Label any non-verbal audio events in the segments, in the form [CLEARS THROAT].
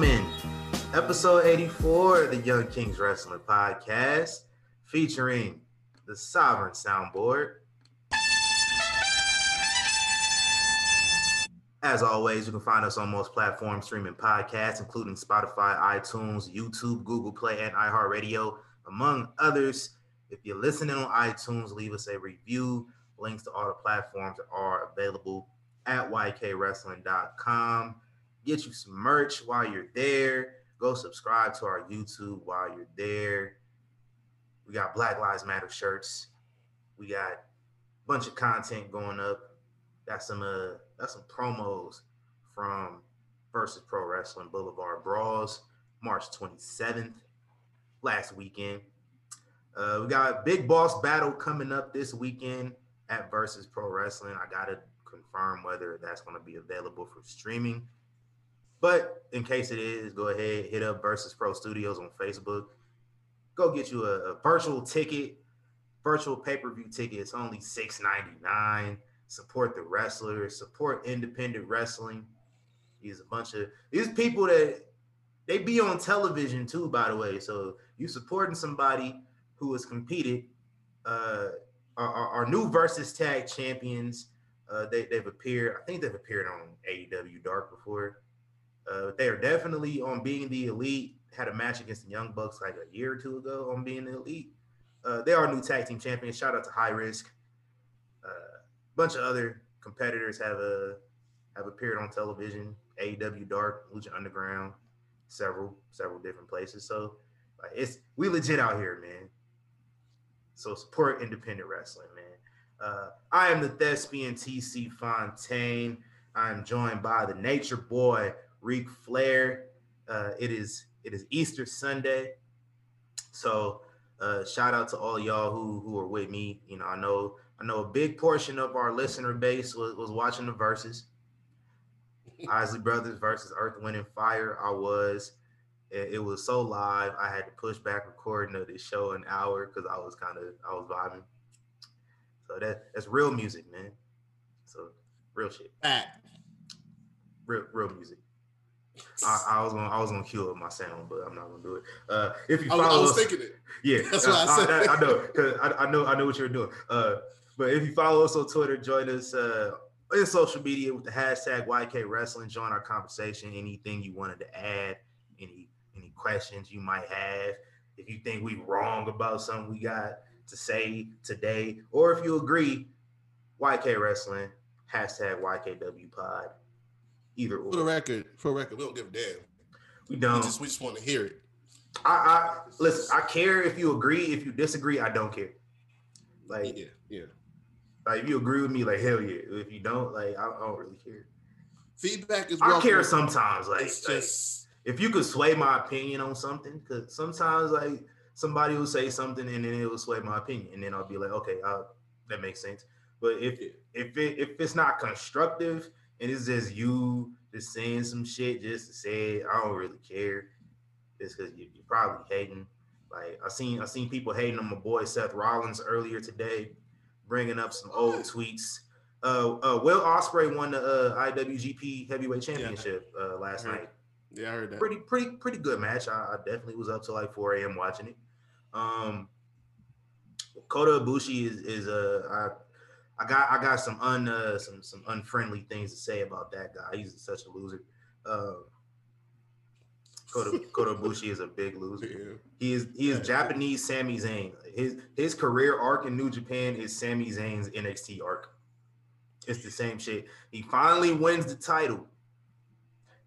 Gentlemen. Episode 84 of the Young Kings Wrestling Podcast, featuring the Sovereign Soundboard. As always, you can find us on most platforms streaming podcasts, including Spotify, iTunes, YouTube, Google Play, and iHeartRadio, among others. If you're listening on iTunes, leave us a review. Links to all the platforms are available at ykwrestling.com. Get you some merch while you're there. Go subscribe to our YouTube while you're there. We got Black Lives Matter shirts. We got a bunch of content going up. Got some uh got some promos from versus Pro Wrestling Boulevard Brawls, March 27th, last weekend. Uh, we got Big Boss Battle coming up this weekend at Versus Pro Wrestling. I gotta confirm whether that's to be available for streaming. But in case it is, go ahead, hit up Versus Pro Studios on Facebook. Go get you a, a virtual ticket, virtual pay-per-view ticket. It's only $6.99. Support the wrestlers, support independent wrestling. These a bunch of these people that they be on television too, by the way. So you supporting somebody who has competed. Uh, our, our new versus tag champions. Uh, they, they've appeared. I think they've appeared on AEW Dark before. Uh, they are definitely on being the elite. Had a match against the Young Bucks like a year or two ago on being the elite. Uh, they are new tag team champions. Shout out to High Risk. A uh, bunch of other competitors have a uh, have appeared on television. AEW Dark, Lucha Underground, several several different places. So like, it's we legit out here, man. So support independent wrestling, man. Uh, I am the thespian TC Fontaine. I'm joined by the nature boy Riq Flair. Uh, it is it is Easter Sunday, so uh, shout out to all y'all who who are with me. You know, I know I know a big portion of our listener base was, was watching the Verzuz. Isley Brothers versus Earth, Wind, and Fire. I was. It, was so live. I had to push back recording of this show an hour because I was kind of I was vibing. So that that's real music, man. So real shit. Real real music. I, I, was gonna I was gonna cue up my sound, but I'm not gonna do it. Uh, if you follow I was, us, thinking it. Yeah, [LAUGHS] that's uh, what I said. I, I know because I, I, know I know what you're doing. Uh, but if you follow us on Twitter, join us uh, in social media with the hashtag YK Wrestling. Join our conversation. Anything you wanted to add, any any questions you might have. If you think we wrong about something we got to say today, or if you agree, YK Wrestling hashtag YKW Pod either or. For the record, for the record, we don't give a damn. We don't. We just, we just want to hear it. I, I listen. I care if you agree. If you disagree, I don't care. Like yeah, yeah. Like if you agree with me, like hell yeah. If you don't, like I don't, really care. Feedback is. I care sometimes. Like, it's just like, if you could sway my opinion on something, because sometimes like somebody will say something and then it will sway my opinion, and then I'll be like, okay, uh, that makes sense. But if if it if it's not constructive and it's just you just saying some shit just to say it, I don't really care. It's because you, are probably hating. Like I seen I seen people hating on my boy Seth Rollins earlier today, bringing up some old tweets. Uh, uh, Will Ospreay won the uh, IWGP Heavyweight Championship yeah. uh, last night. Yeah, I heard that. Pretty, pretty, pretty good match. I, I definitely was up till like 4 a.m. watching it. Um, Kota Ibushi is is a uh, I got I got some un uh, some some unfriendly things to say about that guy. He's such a loser. Uh, Kota [LAUGHS] Kota Ibushi is a big loser. Yeah. He is he is Japanese Sami Zayn. His his career arc in New Japan is Sami Zayn's NXT arc. It's the same shit. He finally wins the title.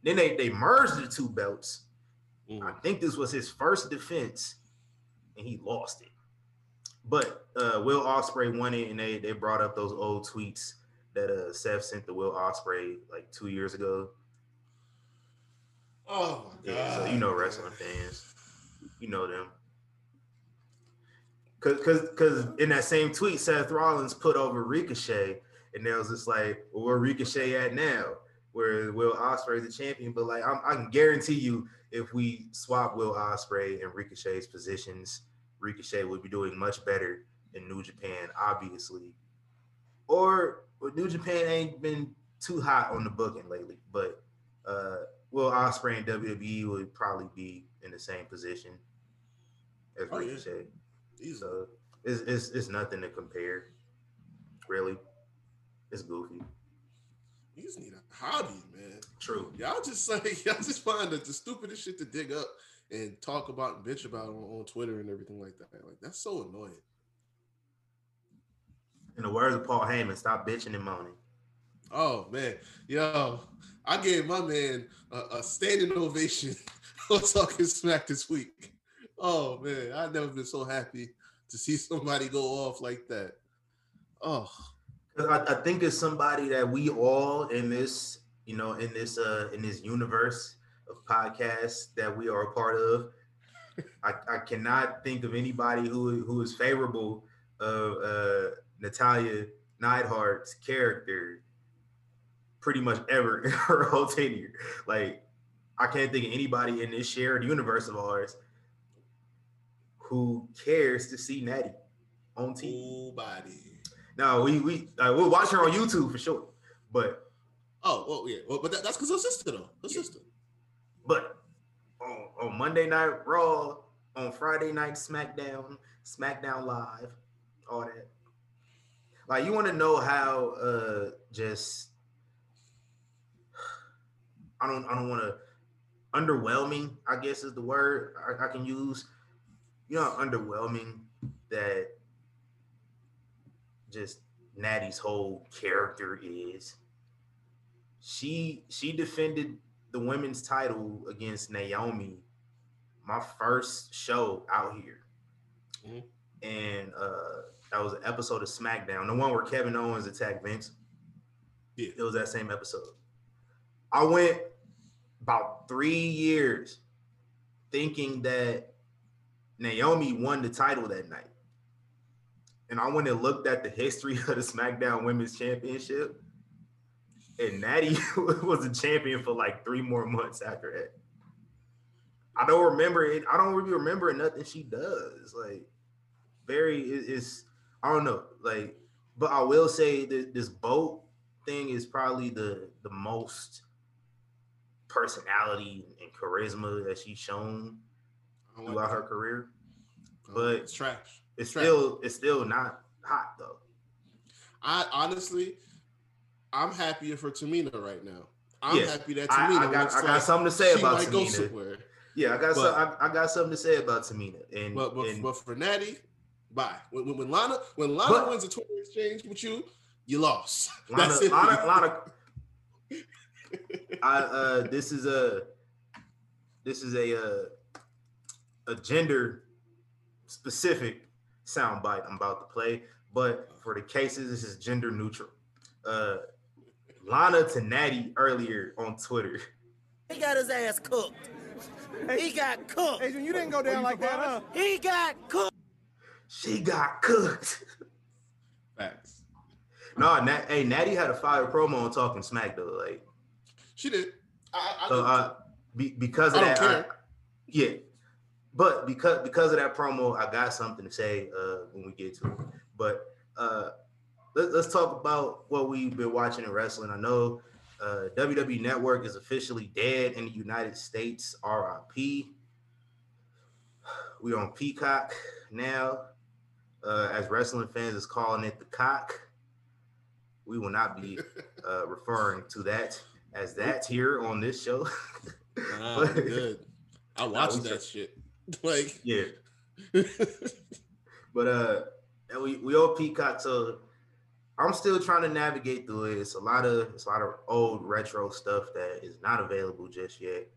Then they they merged the two belts. Mm. I think this was his first defense, and he lost it. But uh, Will Ospreay won it, and they they brought up those old tweets that uh, Seth sent to Will Ospreay like two years ago. Oh my yeah! So you know wrestling fans, you know them. Cause, cause, cause in that same tweet, Seth Rollins put over Ricochet, and there was just like, well, where Ricochet at now? Where Will Ospreay is the champion, but like I'm, I can guarantee you, if we swap Will Ospreay and Ricochet's positions, Ricochet would be doing much better in New Japan, obviously. Or New Japan ain't been too hot on the booking lately, but uh, well, Ospreay and WWE would probably be in the same position as Oh, yeah. Ricochet. Easily. So it's, it's it's nothing to compare. Really, it's goofy. You just need a hobby, man. True. Y'all just [LAUGHS] like y'all just find the, the stupidest shit to dig up and talk about and bitch about on, on Twitter and everything like that. Like that's so annoying. In the words of Paul Heyman, stop bitching and moaning. Oh man, yo, I gave my man a, a standing ovation [LAUGHS] on talking smack this week. Oh man, I've never been so happy to see somebody go off like that. Oh, I, I think it's somebody that we all in this, you know, in this uh in this universe of podcasts that we are a part of. [LAUGHS] I, I cannot think of anybody who who is favorable of uh Natalya Neidhart's character pretty much ever in her [LAUGHS] whole tenure. Like I can't think of anybody in this shared universe of ours who cares to see Natty on TV. nobody. No, we we uh, we'll watch her on YouTube for sure. But Oh, well, yeah, well, but that, that's because her sister though. Her sister. But on, on Monday Night Raw, on Friday Night SmackDown, SmackDown Live, all that. Like you want to know how uh just I don't I don't want to underwhelming I guess is the word I, I can use. You know underwhelming that just Natty's whole character is. She she defended the women's title against Naomi my first show out here. Mhm. And uh that was an episode of SmackDown, the one where Kevin Owens attacked Vince. Yeah. It was that same episode. I went about three years thinking that Naomi won the title that night. And I went and looked at the history [LAUGHS] of the SmackDown Women's Championship. And Natty [LAUGHS] was a champion for like three more months after that. I don't remember it. I don't really remember nothing she does. Like, very is, it's I don't know. Like, but I will say that this boat thing is probably the the most personality and charisma that she's shown like throughout that. her career. Um, but- it's trash. It's Trash. still it's still not hot though. I honestly, I'm happier for Tamina right now. I'm happy that Tamina I got looks I got like something to say about might go Tamina. somewhere. Yeah, I got But- some, I, I got something to say about Tamina. And, But but, and but for Natty, bye. When, when, when Lana when Lana But- wins a Twitter exchange with you, you lost. [LAUGHS] Lana, That's it. Lana, Lana, [LAUGHS] I uh this is a this is a uh, a gender specific soundbite I'm about to play, but for the cases, this is gender neutral. Uh Lana to Natty earlier on Twitter. He got his ass cooked. He got cooked. Adrian, you didn't go down like that, huh? He got cooked. She got cooked. Facts. no, Nat, hey, Natty had a fire promo on talking smack though. Like She did. I, I, I so did uh be, because of I don't that, I- yeah. But because because of that promo, I got something to say uh when we get to it. But uh let, let's talk about what we've been watching in wrestling. I know uh WWE Network is officially dead in the United States. RIP. We're on Peacock now. Uh, as wrestling fans is calling it the cock. We will not be uh, [LAUGHS] referring to that as that here on this show. [LAUGHS] Nah, I'm good. I [LAUGHS] watched we that shit. Like, yeah. But uh and we we all Peacock, so I'm still trying to navigate through it. It's a lot of it's a lot of old retro stuff that is not available just yet.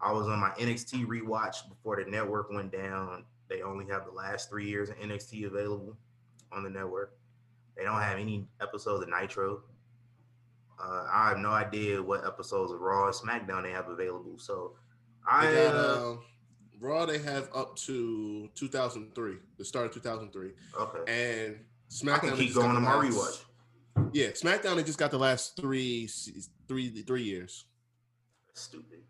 I was on my NXT rewatch before the network went down. They only have the last three years of NXT available on the network. They don't have any episodes of Nitro. Uh, I have no idea what episodes of Raw and SmackDown they have available. So I they got, uh, um, Raw they have up to 2003, the start of 2003, okay. and I SmackDown. can they keep just got going the on my last- rewatch. Yeah, SmackDown they just got the last three, se- three, three years. Stupid.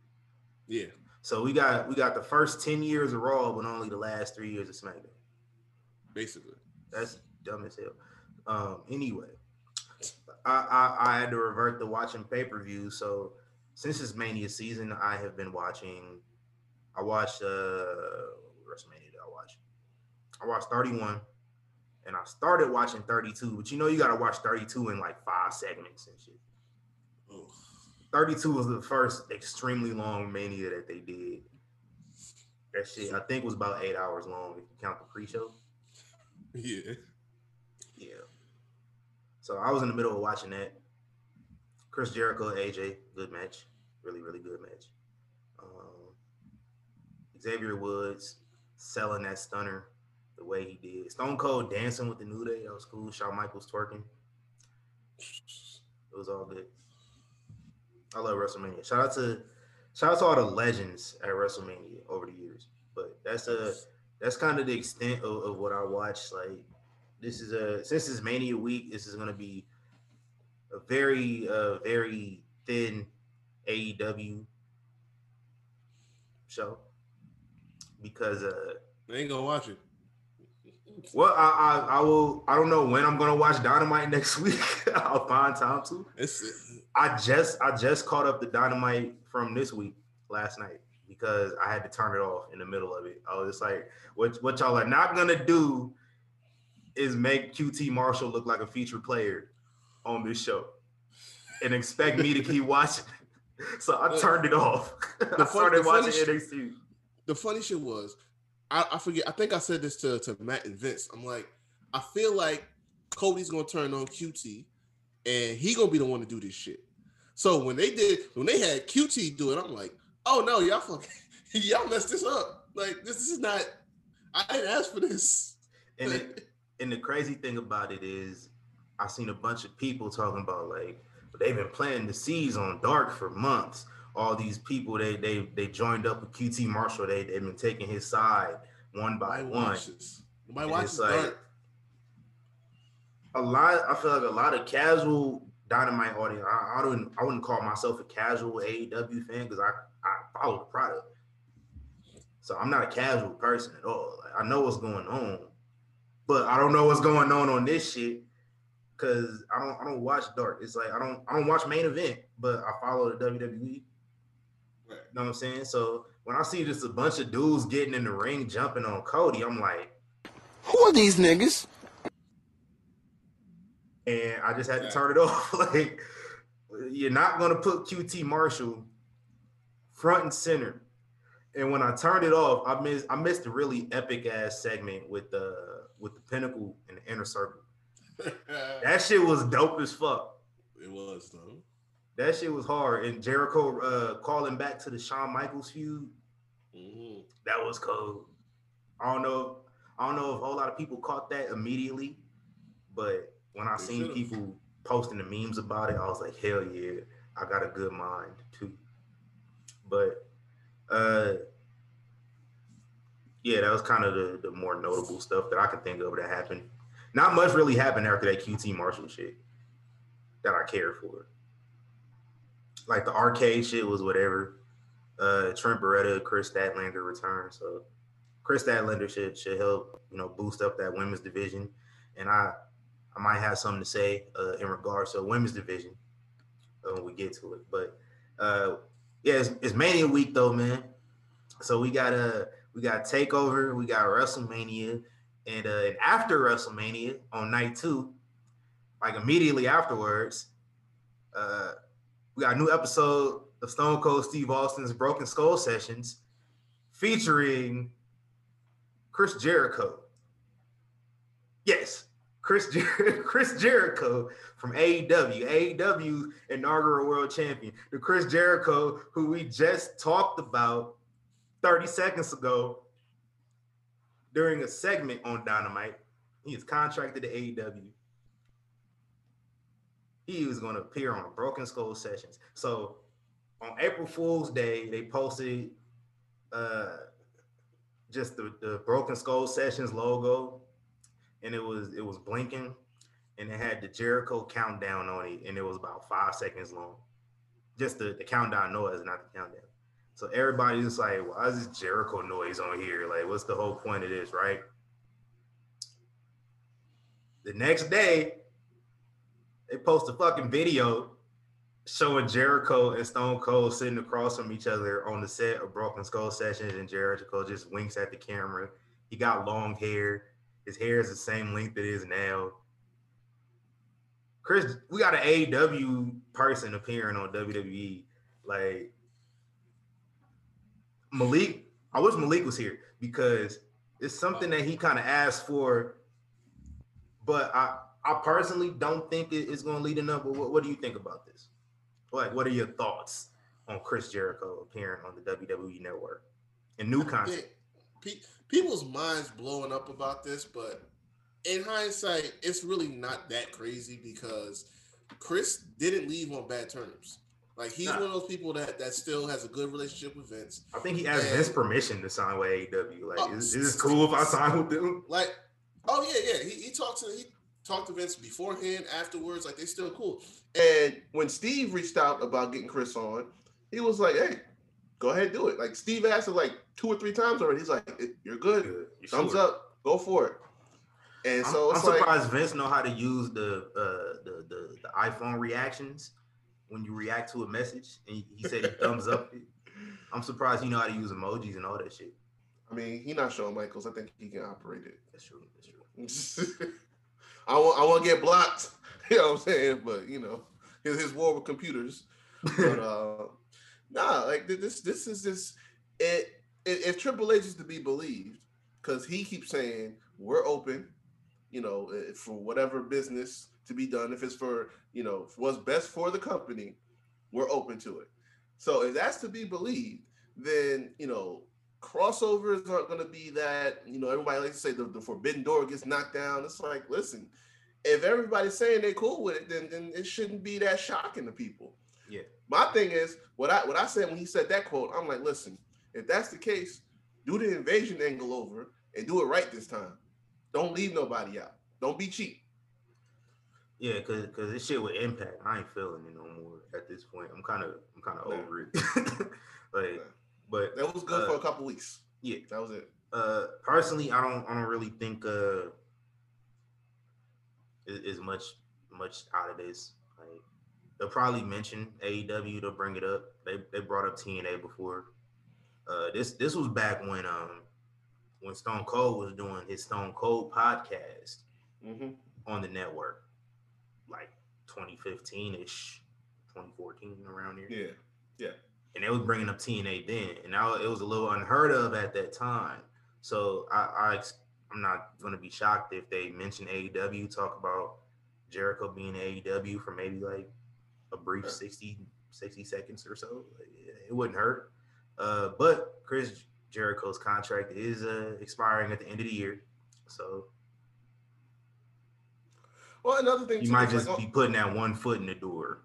Yeah, So we got we got the first ten years of Raw, but only the last three years of SmackDown. basically. That's dumb as hell. Um, anyway, I, I I had to revert to watching pay per view, so since this Mania season, I have been watching. I watched uh WrestleMania. Did I watch? I watched 31, and I started watching 32. But you know, you gotta watch 32 in like five segments and shit. Oh, 32 was the first extremely long Mania that they did. That shit, I think, was about eight hours long if you count the pre-show. yeah. Yeah. So I was in the middle of watching that. Chris Jericho, AJ, good match. Really, really good match. Um, Xavier Woods selling that stunner the way he did. Stone Cold dancing with the New Day. That was cool. Shawn Michaels twerking. It was all good. I love WrestleMania. Shout out to shout out to all the legends at WrestleMania over the years. But that's a that's kind of the extent of, of what I watched. Like this is a since it's Mania week, this is gonna be a very uh very thin AEW show because uh I ain't gonna watch it. Well I, I I will I don't know when I'm gonna watch Dynamite [LAUGHS] next week. I'll find time to. It's I just I just caught up the Dynamite from this week last night because I had to turn it off in the middle of it. I was just like, what what y'all are not gonna do is make QT Marshall look like a featured player on this show and expect me to [LAUGHS] keep watching. So I turned it off. [LAUGHS] I fun- started the funny watching NXT. the funny shit was, I, I forget. I think I said this to, to Matt and Vince. I'm like, I feel like Cody's gonna turn on QT, and he gonna be the one to do this shit. So when they did, when they had QT do it, I'm like, oh no, y'all fucking, [LAUGHS] y'all messed this up. Like this, this is not. I didn't ask for this. And it, and the crazy thing about it is, I've seen a bunch of people talking about like they've been planting the seeds on Dark for months. All these people they they they joined up with QT Marshall. They they've been taking his side one by Nobody one. watches. Nobody And watches like- Dark. A lot. I feel like a lot of casual Dynamite audience. I, I don't. I wouldn't call myself a casual AEW fan because I I follow the product. So I'm not a casual person at all. Like, I know what's going on, but I don't know what's going on on this shit because I don't I don't watch Dark. It's like I don't I don't watch main event, but I follow the WWE. Right. You know what I'm saying? So when I see just a bunch of dudes getting in the ring, jumping on Cody, I'm like, Who are these niggas? and I just had to turn it [LAUGHS] off. like, you're not gonna put QT Marshall front and center. And when I turned it off, I missed I missed a really epic ass segment with the with the Pinnacle and the Inner Circle. [LAUGHS] That shit was dope as fuck. it was though. That shit was hard. And Jericho uh, calling back to the Shawn Michaels feud, Mhm. that was cold. I don't know. I don't know if a whole lot of people caught that immediately, but when I They seen should've. people posting the memes about it, I was like, hell yeah, I got a good mind too. But uh yeah, that was kind of the, the more notable stuff that I can think of that happened. Not much really happened after that QT Marshall shit that I cared for. Like the arcade shit was whatever. Uh Trent Beretta, Kris Statlander returned. So Kris Statlander should should help, you know, boost up that women's division. And I I might have something to say uh, in regards to women's division uh, when we get to it. But uh, yeah, it's, it's Mania week though, man. So we got a we got Takeover, we got WrestleMania, and uh, and after WrestleMania on night two, like immediately afterwards, uh, we got a new episode of Stone Cold Steve Austin's Broken Skull Sessions, featuring Chris Jericho. Yes, Chris Jer- [LAUGHS] Chris Jericho from AEW, AEW inaugural world champion. The Chris Jericho who we just talked about 30 seconds ago during a segment on Dynamite. He is contracted to AEW. He was going to appear on Broken Skull Sessions. So on April Fool's Day, they posted uh, just the, the Broken Skull Sessions logo, and it was it was blinking, and it had the Jericho countdown on it, and it was about five seconds long. Just the, the countdown noise, not the countdown. So everybody's like, why is this Jericho noise on here? Like, what's the whole point of this, right? The next day, they post a fucking video showing Jericho and Stone Cold sitting across from each other on the set of Broken Skull Sessions, and Jericho just winks at the camera. He got long hair. His hair is the same length it is now. Chris, we got an AEW person appearing on WWE. Like Malik, I wish Malik was here because it's something that he kind of asked for, but I I personally don't think it is going to lead enough. But what, what do you think about this? Like, what are your thoughts on Chris Jericho appearing on the WWE Network and new content? people's minds blowing up about this, but in hindsight, it's really not that crazy because Chris didn't leave on bad terms. Like he's nah. one of those people that that still has a good relationship with Vince. I think he asked and, Vince permission to sign with AEW. Like, uh, is, is this cool if I sign with them? Like, oh yeah, yeah. He, he talked to he talked to Vince beforehand, afterwards. Like they still cool. And when Steve reached out about getting Chris on, he was like, "Hey, go ahead, do it." Like Steve asked it like two or three times already. He's like, "You're good. You're Thumbs sure. up. Go for it." And so I'm, I'm surprised Vince know how to use the, uh, the the the iPhone reactions when you react to a message. And he, he said he thumbs up. [LAUGHS] I'm surprised he know how to use emojis and all that shit. I mean, he not Shawn Michaels. I think he can operate it. That's true. That's true. [LAUGHS] I want I want to get blocked. [LAUGHS] You know what I'm saying? But you know, his, his war with computers. But [LAUGHS] uh nah, like this this is just it, it if Triple H is to be believed, because he keeps saying we're open, you know, for whatever business to be done. If it's for, you know, what's best for the company, we're open to it. So if that's to be believed, then you know crossovers aren't going to be that. You know, everybody likes to say the, the forbidden door gets knocked down. It's like, listen, if everybody's saying they're cool with it, then then it shouldn't be that shocking to people. Yeah. My thing is what I what I said when he said that quote. I'm like, listen, if that's the case, do the invasion angle over and do it right this time. Don't leave nobody out. Don't be cheap. Yeah, cause cause this shit with impact, I ain't feeling it no more at this point. I'm kind of I'm kind of nah. over it. [LAUGHS] like, nah. But that was good uh, for a couple weeks. Yeah, that was it. Uh, personally, I don't I don't really think uh is, much much out of this. Like they'll probably mention AEW to bring it up. They they brought up TNA before. Uh, this this was back when um when Stone Cold was doing his Stone Cold podcast mm-hmm. on the network, like 2015 ish, 2014 around here. Yeah, yeah. And they was bringing up TNA then, and now it was a little unheard of at that time. So I, I I'm not going to be shocked if they mention AEW, talk about Jericho being AEW for maybe like a brief 60, 60 seconds or so. It wouldn't hurt. Uh, but Chris Jericho's contract is uh, expiring at the end of the year. So. Well, another thing you might just like, be putting that one foot in the door.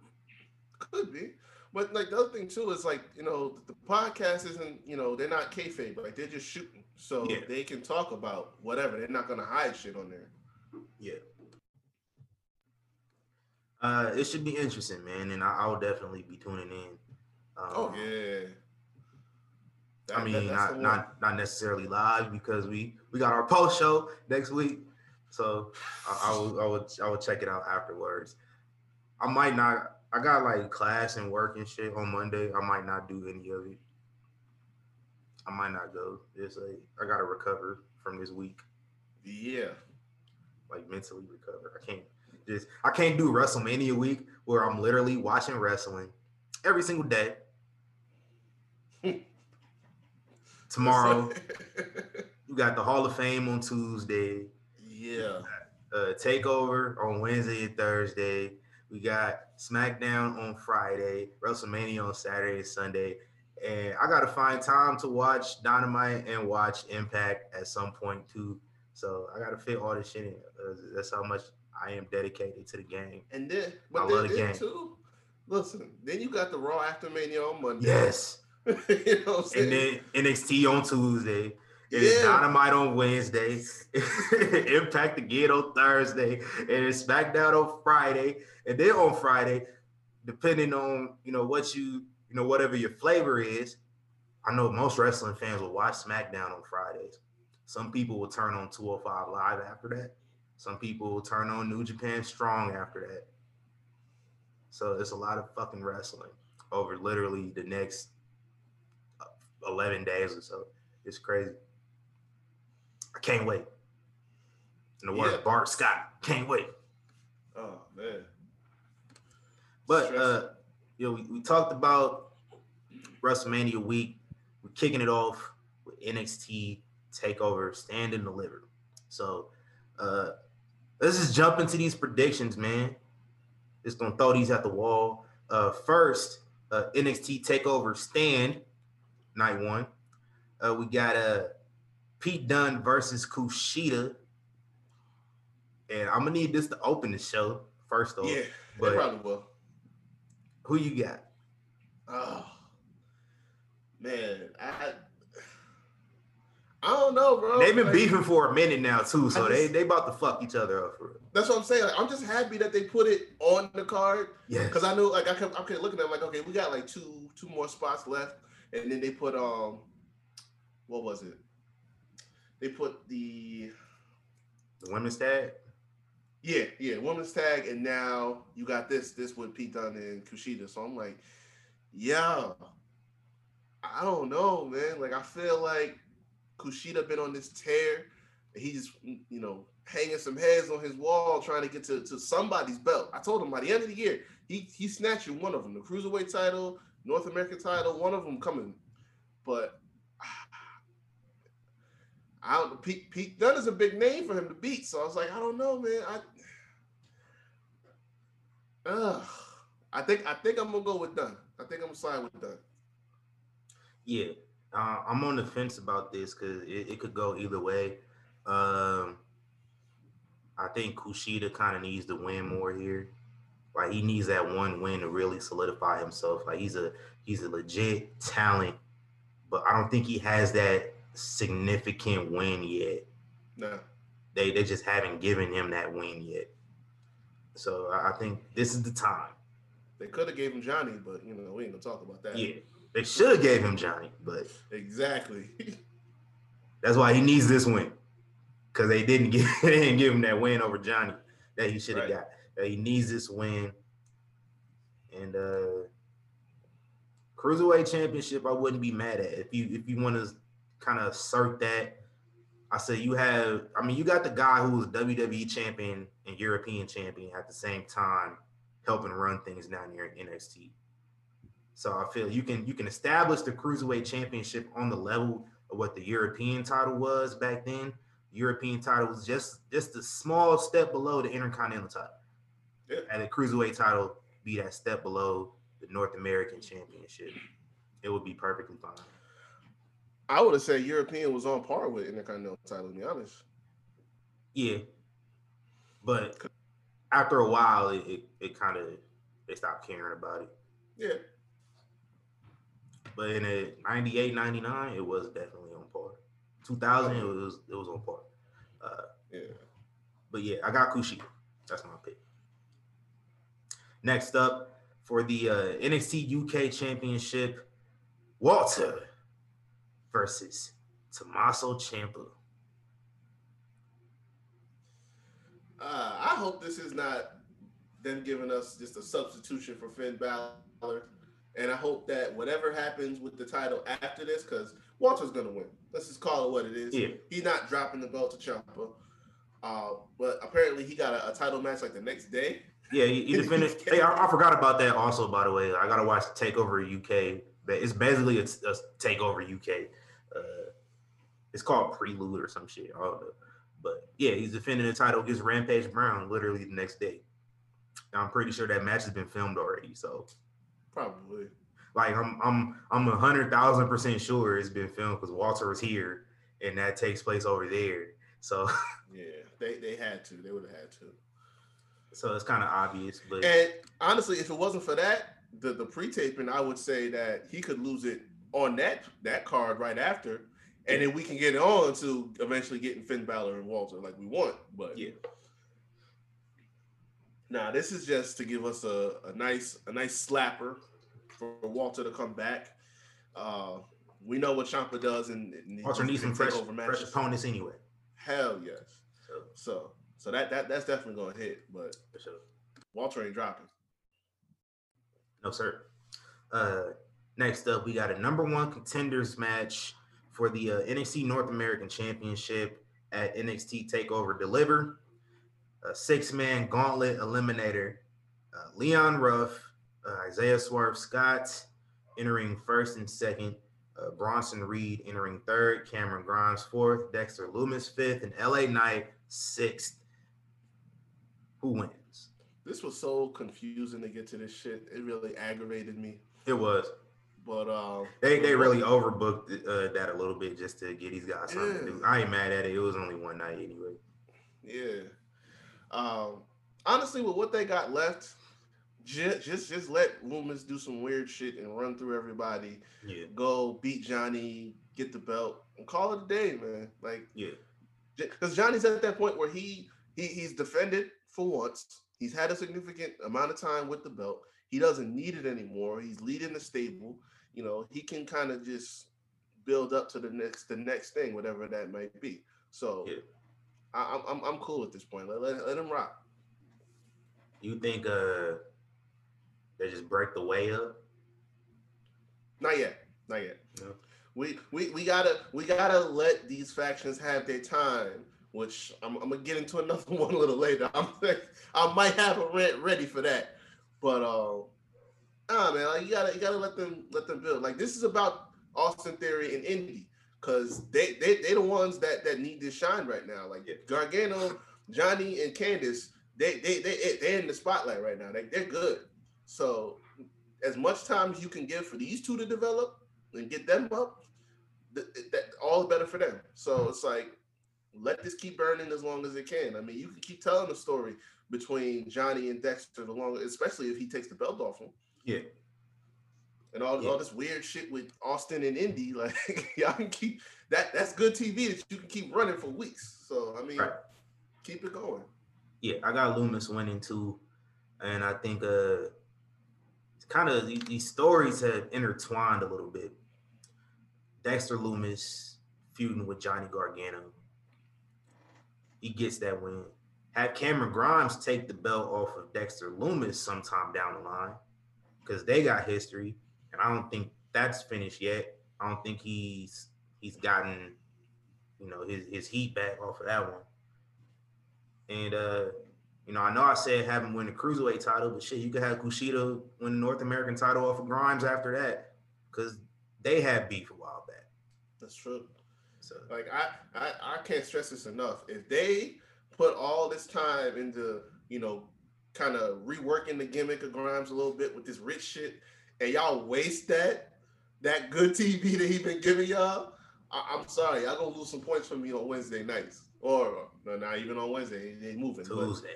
Could be. But like the other thing too is like you know the podcast isn't you know they're not kayfabe like they're just shooting so yeah. they can talk about whatever they're not gonna hide shit on there. Yeah. Uh, it should be interesting, man, and I, will definitely be tuning in. Um, oh yeah. That, I mean, that, not not not necessarily live because we we got our post show next week, so I, I will I will I will check it out afterwards. I might not I got like class and work and shit on Monday. I might not do any of it. I might not go. It's like I gotta recover from this week. Yeah. Like mentally recover. I can't just I can't do WrestleMania week where I'm literally watching wrestling every single day. [LAUGHS] Tomorrow, [LAUGHS] you got the Hall of Fame on Tuesday. Yeah. Uh, takeover on Wednesday and Thursday. We got SmackDown on Friday, WrestleMania on Saturday and Sunday. And I got to find time to watch Dynamite and watch Impact at some point too. So I got to fit all this shit in. That's how much I am dedicated to the game. And then, but I then, love the game. too. Listen, then you got the Raw after Mania on Monday. Yes. [LAUGHS] you know and then NXT on Tuesday. And yeah. Dynamite on Wednesday, [LAUGHS] Impact again on Thursday, and it's SmackDown on Friday, and then on Friday, depending on you know what you you know whatever your flavor is. I know most wrestling fans will watch SmackDown on Fridays. Some people will turn on 205 Live after that. Some people will turn on New Japan Strong after that. So it's a lot of fucking wrestling over literally the next uh, 11 days or so. It's crazy. I can't wait. In the words Yeah. of Bart Scott, can't wait. Oh man. But Stress. uh, you know, we, we talked about WrestleMania week. We're kicking it off with NXT Takeover Stand and Deliver. So uh, let's just jump into these predictions, man. Just gonna throw these at the wall. Uh, first, uh, NXT Takeover Stand, night one. Uh, we got uh, Pete Dunne versus Kushida, and I'm gonna need this to open the show first off. yeah, but- they probably will. Who you got? Oh man, I I don't know, bro. They've been Like, beefing for a minute now too, so I they they about to fuck each other up for real. That's what I'm saying. Like, I'm just happy that they put it on the card Yeah. because I knew, like, I kept, I kept looking at, it, like, okay, we got like two, two more spots left, and then they put, um, what was it? They put the, the women's tag. yeah, yeah, women's tag, and now you got this, this with Pete Dunne and Kushida. So I'm like, yeah, I don't know, man. Like, I feel like Kushida been on this tear. He's, you know, hanging some heads on his wall, trying to get to, to somebody's belt. I told him by the end of the year, he he's snatching one of them, the cruiserweight title, North American title, one of them coming. But I don't. Pete, Pete Dunne is a big name for him to beat, so I was like, I don't know, man. I, Ugh. I think I think I'm gonna go with Dunne. I think I'm gonna side with Dunne. Yeah, uh, I'm on the fence about this because it, it could go either way. Um, I think Kushida kind of needs to win more here. Like he needs that one win to really solidify himself. Like he's a he's a legit talent, but I don't think he has that significant win yet. No, They they just haven't given him that win yet. So I think this is the time. they could have gave him Johnny, but you know we ain't gonna talk about that. Yeah, they should have gave him Johnny, but exactly. [LAUGHS] that's why he needs this win because they didn't give [LAUGHS] they didn't give him that win over Johnny that he should have Right. got. Uh, he needs this win, and uh cruiserweight championship. I wouldn't be mad at if you if you want to kind of assert that. I said, you have. I mean, you got the guy who was WWE champion and European champion at the same time, helping run things down here in NXT. So I feel you can you can establish the cruiserweight championship on the level of what the European title was back then. European title was just just a small step below the Intercontinental title, Yeah. and the cruiserweight title be that step below the North American Championship. It would be perfectly fine. I would have said European was on par with Intercontinental title. To be honest. Yeah, but after a while, it it, it kind of they stopped caring about it. Yeah. But in a 98, 99, it was definitely on par. 2000, it was it was on par. Uh, Yeah. But yeah, I got Kushida. That's my pick. Next up for the uh, NXT UK Championship, Walter versus Tommaso Ciampa. Uh, I hope this is not them giving us just a substitution for Finn Balor. And I hope that whatever happens with the title after this, because Walter's gonna win. Let's just call it what it is. Yeah. He's not dropping the belt to Ciampa. Uh, but apparently he got a, a title match like the next day. Yeah, he, he [LAUGHS] defended. [LAUGHS] hey, I, I forgot about that also. By the way, I gotta watch Takeover UK. But it's basically a, a Takeover UK. Uh, it's called Prelude or some shit. I don't know. But yeah, he's defending the title against Rampage Brown literally the next day. And I'm pretty sure that match has been filmed already. So Probably. like I'm I'm I'm a hundred thousand percent sure it's been filmed because Walter was here and that takes place over there. So [LAUGHS] Yeah. They they had to. They would have had to. so it's kind of obvious, but And honestly, if it wasn't for that, the, the pre-taping, I would say that he could lose it on that that card right after. And then we can get it on to eventually getting Finn Balor and Walter like we want. But yeah. Nah, this is just to give us a, a nice a nice slapper for Walter to come back. Uh, we know what Ciampa does, and, and Walter needs some fresh, fresh opponents anyway. Hell yes. So So so that that that's definitely gonna hit, but for sure. Walter ain't dropping. No, sir. Uh, next up, we got a number one contenders match for the uh, NXT North American Championship at NXT Takeover Deliver. A six man gauntlet eliminator. Uh, Leon Ruff, uh, Isaiah Swerve Scott entering first and second. Uh, Bronson Reed entering third. Cameron Grimes fourth. Dexter Lumis fifth. And LA Knight sixth. Who wins? This was so confusing to get to this shit. It really aggravated me. It was. But um, they they really overbooked uh, that a little bit just to get these guys something yeah. to do. I ain't mad at it. It was only one night anyway. Yeah. Um. Honestly, with what they got left, just just just let Lumis do some weird shit and run through everybody. Yeah. Go beat Johnny, get the belt, and call it a day, man. Like yeah. Because Johnny's at that point where he he he's defended for once. He's had a significant amount of time with the belt. He doesn't need it anymore. He's leading the stable. You know, he can kind of just build up to the next the next thing, whatever that might be. So yeah. I, I'm, I'm cool at this point. Let, let, let him rock. You think uh they just break the way up? Not yet. Not yet. No. We, we we gotta we gotta let these factions have their time which I'm, I'm, gonna get into another [LAUGHS] one a little later. I'm I might have a rant ready for that, but uh, ah man, like you gotta you gotta let them let them build. Like this is about Austin Theory and Indi because they they they the ones that that need to shine right now. Like Gargano, Johnny, and Candice, they they they they're in the spotlight right now. Like they're good. So as much time as you can give for these two to develop and get them up, that, that all the better for them. So it's like let this keep burning as long as it can. I mean, you can keep telling the story between Johnny and Dexter the longer, especially if he takes the belt off him. Yeah. And all, yeah. all this weird shit with Austin and Indi, [LAUGHS] like y'all can keep that. That's good TV that you can keep running for weeks. So I mean, right. keep it going. Yeah, I got Lumis winning too, and I think uh, it's kind of these stories have intertwined a little bit. Dexter Lumis feuding with Johnny Gargano he gets that win. Have Cameron Grimes take the belt off of Dexter Lumis sometime down the line because they got history, and I don't think that's finished yet. I don't think he's he's gotten you know his his heat back off of that one. And uh, you know, I know I said have him win the cruiserweight title, but shit, you could have Kushida win the North American title off of Grimes after that because they had beef a while back. That's true. So like I, I I can't stress this enough. If they put all this time into, you know, kind of reworking the gimmick of Grimes a little bit with this rich shit, and y'all waste that that good TV that he been giving y'all, I, am sorry, y'all gonna lose some points from me on Wednesday nights, or no, not even on Wednesday. They moving Tuesday.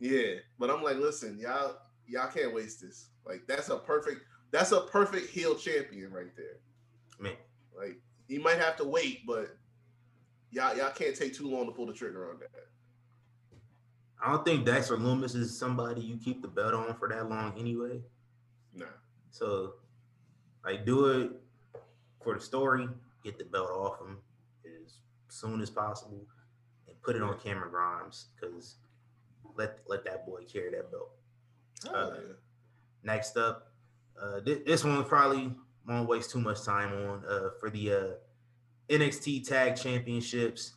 But, yeah, but I'm like, listen, y'all, y'all can't waste this. Like that's a perfect, that's a perfect heel champion right there. Man, like he might have to wait, but y'all y'all can't take too long to pull the trigger on that. I don't think Dexter Lumis is somebody you keep the belt on for that long anyway. Nah. So, like, do it for the story. Get the belt off him as soon as possible, and put it on Cameron Grimes because let let that boy carry that belt. Oh, uh, yeah. Next up, uh, th- this one probably won't waste too much time on uh, for the uh, NXT Tag Championships.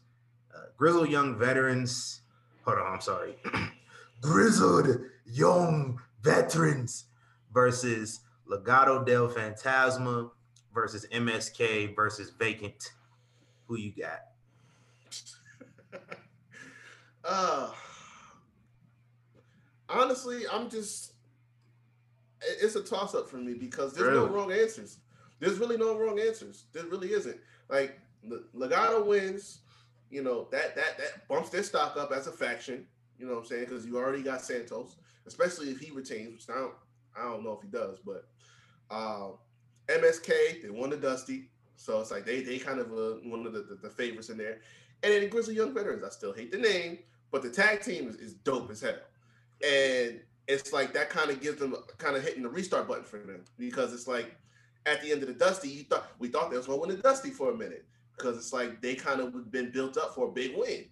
Uh, grizzled young veterans. Hold on, I'm sorry. [CLEARS THROAT] grizzled young veterans versus Legado del Fantasma versus MSK versus Vacant. Who you got? [LAUGHS] uh honestly, I'm just it's a toss up for me because there's really? no wrong answers. There's really no wrong answers. There really isn't. Like Legado wins, you know that that that bumps their stock up as a faction. You know what I'm saying? Because you already got Santos, especially if he retains, which I don't I don't know if he does, but uh, MSK they won the Dusty, so it's like they they kind of uh, one of the, the, the favorites in there. And then the Grizzled Young Veterans, I still hate the name, but the tag team is, is dope as hell. And it's like that kind of gives them kind of hitting the restart button for them because it's like at the end of the Dusty, you thought we thought they was going to win the Dusty for a minute because it's like they kind of been built up for a big win.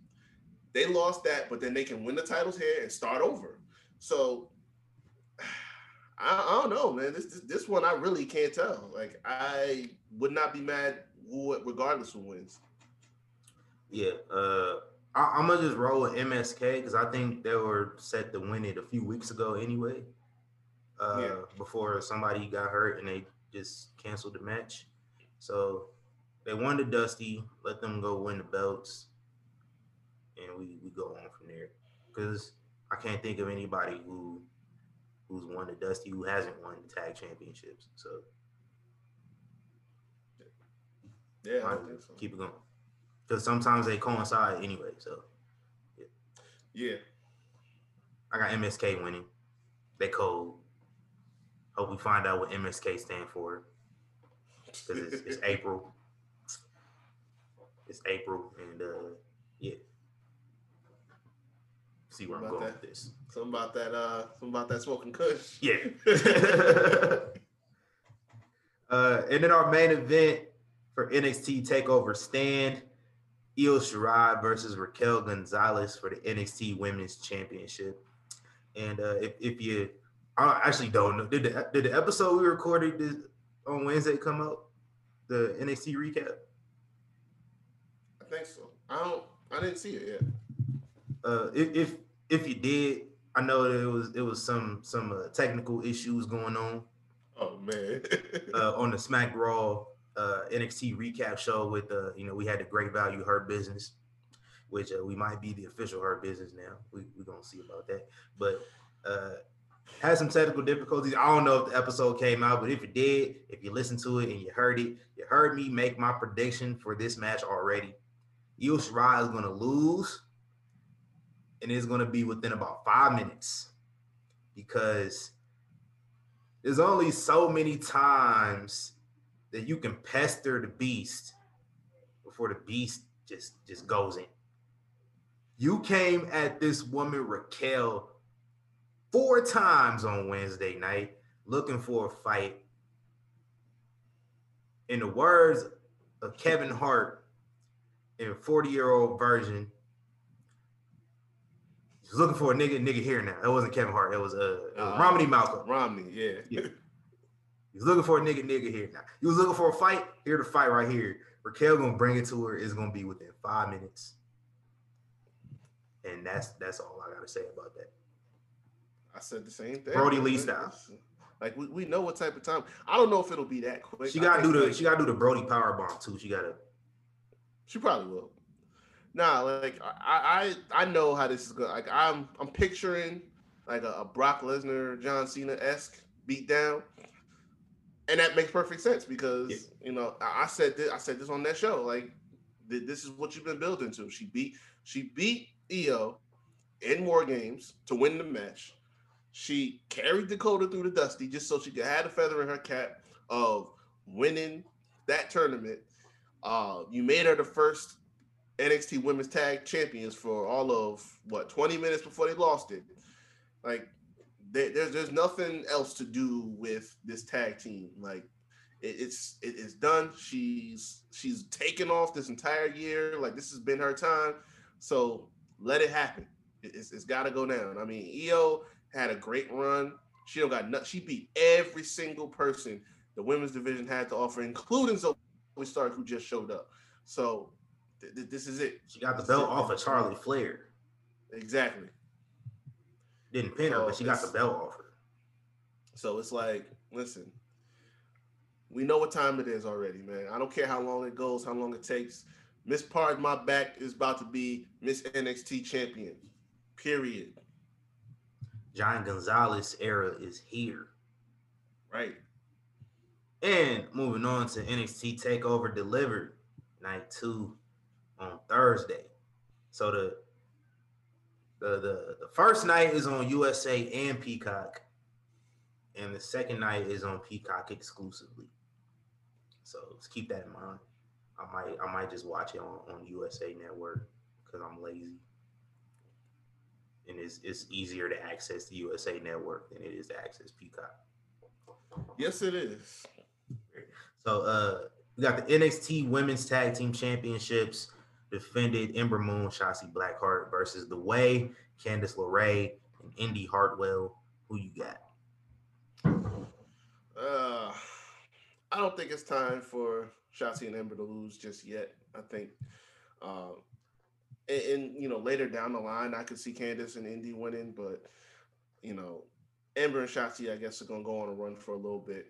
They lost that, but then they can win the titles here and start over. So [SIGHS] I, I don't know, man. This, this this one I really can't tell. Like I would not be mad who, regardless who wins. Yeah, uh, I, am gonna just roll with MSK because I think they were set to win it a few weeks ago anyway. Uh, yeah. Before somebody got hurt and they just canceled the match, so they won the Dusty. Let them go win the belts, and we we go on from there. Because I can't think of anybody who who's won the Dusty who hasn't won the tag championships. So yeah, I so. keep it going. Because sometimes they coincide anyway. So yeah. yeah. I got MSK winning. They cold. Hope we find out what MSK stand for. Because it's, it's [LAUGHS] April. It's April, and uh, yeah. See where I'm going that? with this. Something about that. Uh, something about that smoking kush. Yeah. [LAUGHS] [LAUGHS] uh, and then our main event for NXT Takeover Stand, Io Shirai versus Raquel Gonzalez for the NXT Women's Championship. And uh, if, if you, I actually don't know, did the, did the episode we recorded this, on Wednesday come out? The NXT recap? I think so. I don't. I didn't see it yet. Uh, if, if if you did, I know there was it was some some uh, technical issues going on. Oh man! [LAUGHS] uh, on the Smack Raw uh, NXT recap show with uh, you know we had the Great Value Hurt Business, which uh, we might be the official Hurt Business now. We we gonna see about that, but uh, had some technical difficulties. I don't know if the episode came out, but if it did, if you listened to it and you heard it, you heard me make my prediction for this match already. Io Shirai is gonna lose and it's going to be within about five minutes because there's only so many times that you can pester the beast before the beast just just goes in. You came at this woman Raquel four times on Wednesday night looking for a fight. In the words of Kevin Hart in 40 year old version, He's looking for a nigga, nigga here now. It wasn't Kevin Hart. It was uh, it was uh, Romany Malco. Romney, yeah. yeah. [LAUGHS] He's looking for a nigga, nigga here now. He was looking for a fight. Here to fight right here. Raquel gonna bring it to her. It's gonna be within five minutes. And that's that's all I gotta say about that. I said the same thing. Brodie Lee style. Like we, we know what type of time. I don't know if it'll be that quick. She gotta do the she gotta do the Brodie power bomb too. She gotta. She probably will. Nah, like I I I know how this is going. Like I'm I'm picturing like a, a Brock Lesnar, John Cena esque beatdown, and that makes perfect sense because yeah. you know I, I said this I said this on that show. Like th- this is what you've been building to. She beat she beat Io in War Games to win the match. She carried Dakota through the Dusty just so she could have a feather in her cap of winning that tournament. Uh, you made her the first NXT Women's Tag Champions for all of what 20 minutes before they lost it. Like they, there's there's nothing else to do with this tag team. Like it, it's it is done. She's she's taken off this entire year. Like this has been her time. So let it happen. It, it's, it's got to go down. I mean, Io had a great run. She don't got nothing. She beat every single person the women's division had to offer, including Zoe Stark, who just showed up. So th- this is it. She got the belt off of Charlie Flair. Exactly. Didn't pin her, but she got the belt off her. So it's like, listen, we know what time it is already, man. I don't care how long it goes, how long it takes. Miss Pardon My Back is about to be Miss NXT champion. Period. John Gonzalez era is here. Right. And moving on to NXT Takeover Delivered, night two on Thursday. So the the the, the first night is on USA and Peacock, and the second night is on Peacock exclusively. So let's keep that in mind. I might I might just watch it on, on USA Network because I'm lazy. And it's it's easier to access the USA Network than it is to access Peacock. Yes, it is. So uh we got the NXT Women's Tag Team Championships defended Ember Moon, Shotzi Blackheart versus The Way, Candice LeRae, and Indi Hartwell. Who you got? Uh, I don't think it's time for Shotzi and Ember to lose just yet. I think, uh, and, and, you know later down the line, I could see Candice and Indi winning, but you know, Ember and Shotzi, I guess, are gonna go on a run for a little bit.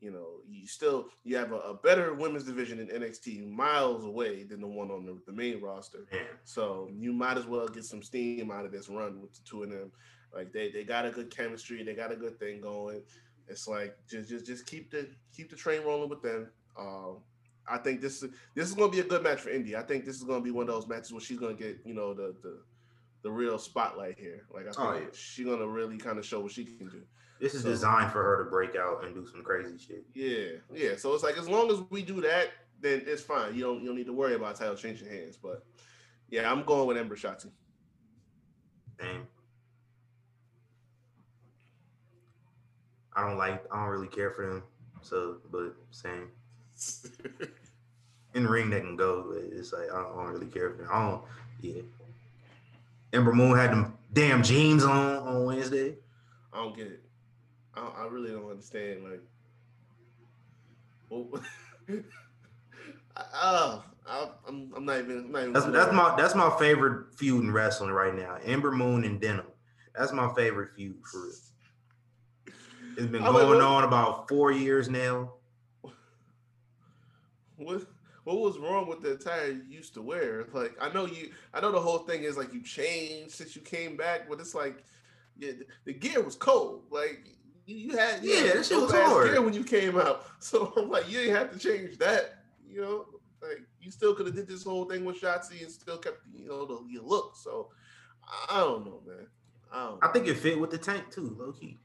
You know, you still you have a, a better women's division in NXT miles away than the one on the, the main roster. Yeah. So you might as well get some steam out of this run with the two of them. Like they they got a good chemistry, they got a good thing going. It's like just just just keep the keep the train rolling with them. Um, I think this is this is gonna be a good match for Indi. I think this is gonna be one of those matches where she's gonna get you know the the the real spotlight here. Like I think Oh, yeah. she's gonna really kind of show what she can do. This is So- designed for her to break out and do some crazy shit. Yeah, yeah. So it's like as long as we do that, then it's fine. You don't you don't need to worry about title changing hands. But yeah, I'm going with Ember Shotzi. Damn. I don't like. I don't really care for them. So, but same. [LAUGHS] In the ring, they can go. But it's like I don't, I don't really care for them. I don't. Yeah. Ember Moon had them damn jeans on on Wednesday. I don't get it. I, I really don't understand. Like, well, [LAUGHS] I, oh, I, I'm, I'm not even. I'm not even That's that's my that's my favorite feud in wrestling right now. Ember Moon and Denim. That's my favorite feud for real. It's been like, going what- on about four years now. What what was wrong with the attire you used to wear? Like I know you I know the whole thing is like you changed since you came back, but it's like yeah, the, the gear was cold. Like you, you had Yeah, had that shit was hard. gear when you came out. [LAUGHS] So I'm like, you didn't have to change that. You know, like you still could have did this whole thing with Shotzi and still kept you know the your look. So I don't know, man. I don't. I think it fit with the tank too, low key,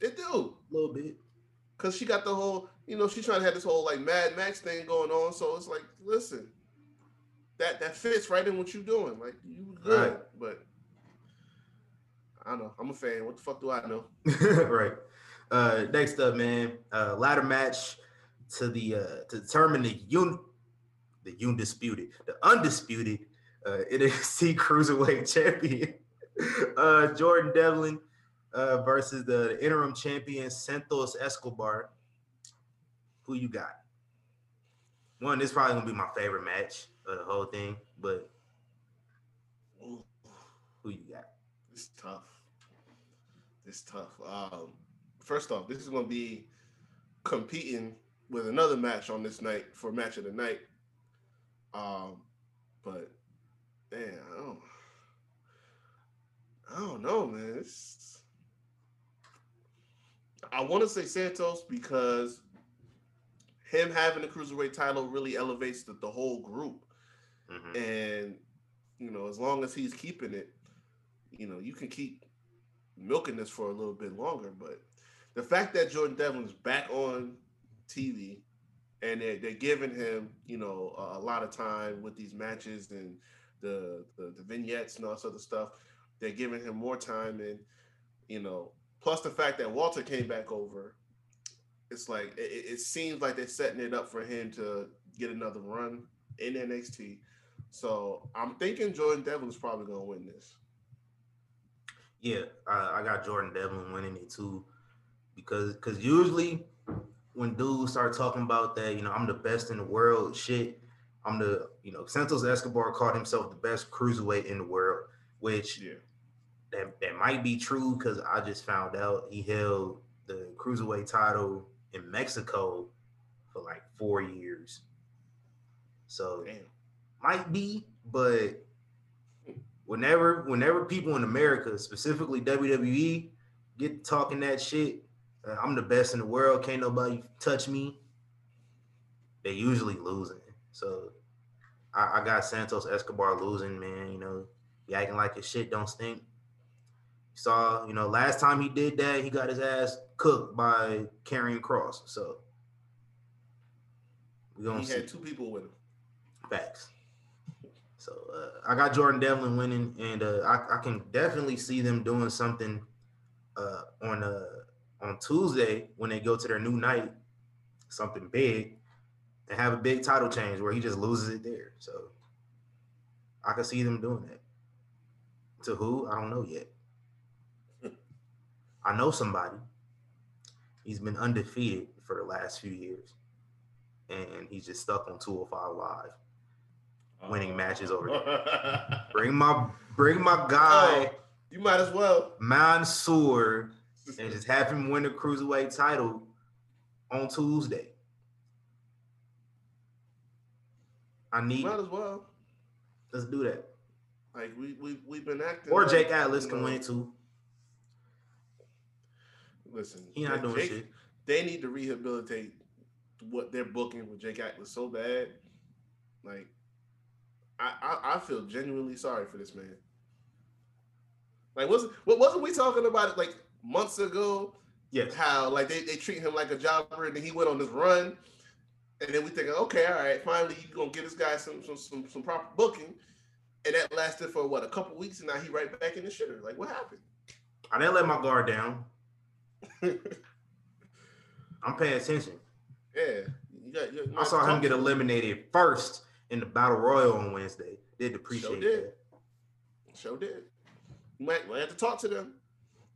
it do. a little bit. Cause she got the whole, you know, she's trying to have this whole like Mad Max thing going on. So it's like, listen, that that fits right in what you're doing. Like you good, Right. but I know. I'm a fan. What the fuck do I know? [LAUGHS] right. Uh, next up, man, uh, ladder match to the uh, to determine the un the undisputed, the undisputed uh, [LAUGHS] NXT Cruiserweight Champion, [LAUGHS] uh, Jordan Devlin uh, versus the interim champion Santos Escobar. Who you got? One, this is probably gonna be my favorite match of the whole thing, but who you got? It's tough. It's tough. Um, first off, this is gonna be competing with another match on this night for match of the night. Um, but man, I don't, I don't know, man. It's, I want to say Santos because him having the cruiserweight title really elevates the, the whole group Mhm. and you know as long as he's keeping it you know you can keep milking this for a little bit longer but the fact that jordan devlin's back on tv and they're, they're giving him you know a, lot of time with these matches and the, the the vignettes and all this other stuff they're giving him more time and you know plus the fact that walter came back over it's like it, it it seems like they're setting it up for him to get another run in nxt so I'm thinking Jordan Devlin's probably gonna win this. Yeah, I, I got Jordan Devlin winning it too, because because usually when dudes start talking about that, you know, I'm the best in the world, shit. I'm the, you know, Santos Escobar called himself the best cruiserweight in the world, which Yeah. that, that might be true because I just found out he held the cruiserweight title in Mexico for like four years. So Damn. might be, but whenever whenever people in America, specifically WWE, get talking that shit, uh, I'm the best in the world, can't nobody touch me. They usually losing. So I, I got Santos Escobar losing, man. You know, he acting like his shit don't stink. Saw, you know, last time he did that, he got his ass cooked by Karrion Kross. So we gonna He see. had two people with him. Facts. So uh, I got Jordan Devlin winning, and uh, I, I can definitely see them doing something uh, on uh, on Tuesday when they go to their new night, something big, and have a big title change where he just loses it there. So I can see them doing that. To who? I don't know yet. I know somebody. He's been undefeated for the last few years, and he's just stuck on 205 Live, winning matches over there. Oh. Bring my bring my [LAUGHS] oh, guy Oh, you might as well. Mansoor and just have him win the cruiserweight title on Tuesday. I need. Might as well. Let's do that. Like we we we've been acting. Or like, Jake Atlas you can know, win it too. Listen, He not doing Jake- shit. They need to rehabilitate what they're booking with Jake Atlas so bad. Like, I I, I feel genuinely sorry for this man. Like, wasn't what wasn't we talking about it like months ago? Yes. How like they, they treat him like a jobber, and then he went on this run, and then we thinking, okay, all right, finally you're gonna get this guy some some some, some proper booking, and that lasted for what a couple weeks, and now he right back in the shitter. Like, what happened? I didn't let my guard down. [LAUGHS] I'm paying attention. Yeah, you got. You, I saw him get eliminated first in the battle royal on Wednesday. Did appreciate did. that. Show did. Might, might have to talk to them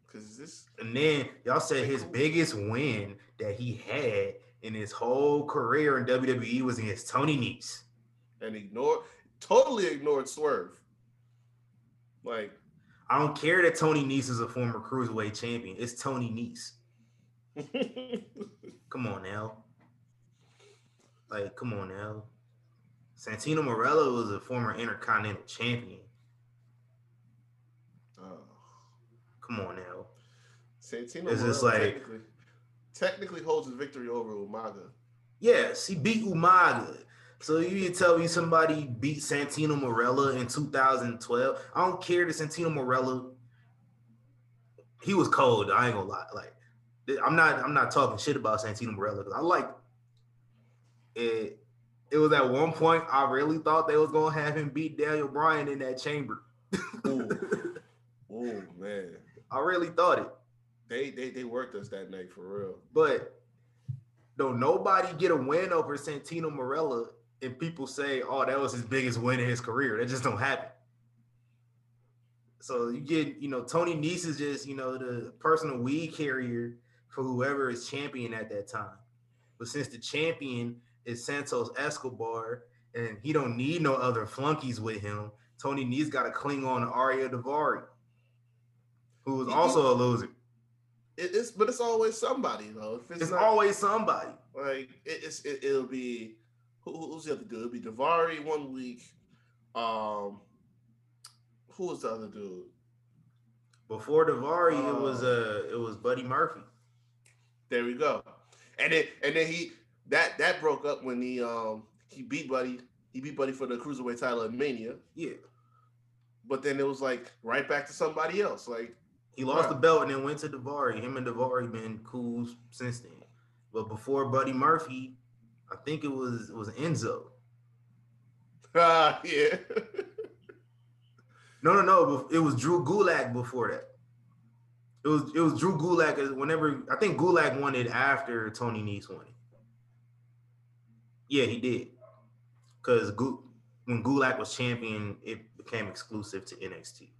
because this. And then y'all said his cool. biggest win that he had in his whole career in WWE was against Tony Nese. and ignored, totally ignored Swerve. Like, I don't care that Tony Nese is a former cruiserweight champion. It's Tony Nese. [LAUGHS] Come on now. Like, come on now. Santino Marella was a former intercontinental champion. oh, Come on now. Santino just Marella like- technically, technically holds his victory over Umaga. Yes, he beat Umaga. So you tell me somebody beat Santino Marella in 2012. I don't care that Santino Marella. He was cold. I ain't gonna lie. Like, I'm not. I'm not talking shit about Santino Marella because I like it. It was at one point I really thought they was gonna have him beat Daniel Bryan in that chamber. Oh man, [LAUGHS] I really thought it. they they they worked us that night for real. But don't nobody get a win over Santino Marella and people say, oh, that was his biggest win in his career. That just don't happen. So you get, you know, Tony Nese is just, you know, the personal weed carrier for whoever is champion at that time. But since the champion is Santos Escobar and he don't need no other flunkies with him, Tony Nese got to cling on to Ariya Daivari, who was also a loser. It, it's but it's always somebody though. If it's, It's not, always somebody. Like it, it's it, it'll be who, who's the other dude? It'll be Daivari one week. Um, who was the other dude? Before Daivari, it was Oh. uh it was Buddy Murphy. There we go. And then and then he that that broke up when he um he beat Buddy he beat Buddy for the cruiserweight title at Mania. Yeah. But then it was like right back to somebody else. Like He lost the belt and then went to Daivari. Him and Daivari been cool since then. But before Buddy Murphy, I think it was it was Enzo. ah [LAUGHS] yeah. No, no, no. It was Drew Gulak before that. It was it was Drew Gulak. Whenever I think Gulak won it after Tony Nese won it. Yeah, he did. Because Gu- when Gulak was champion, it became exclusive to NXT.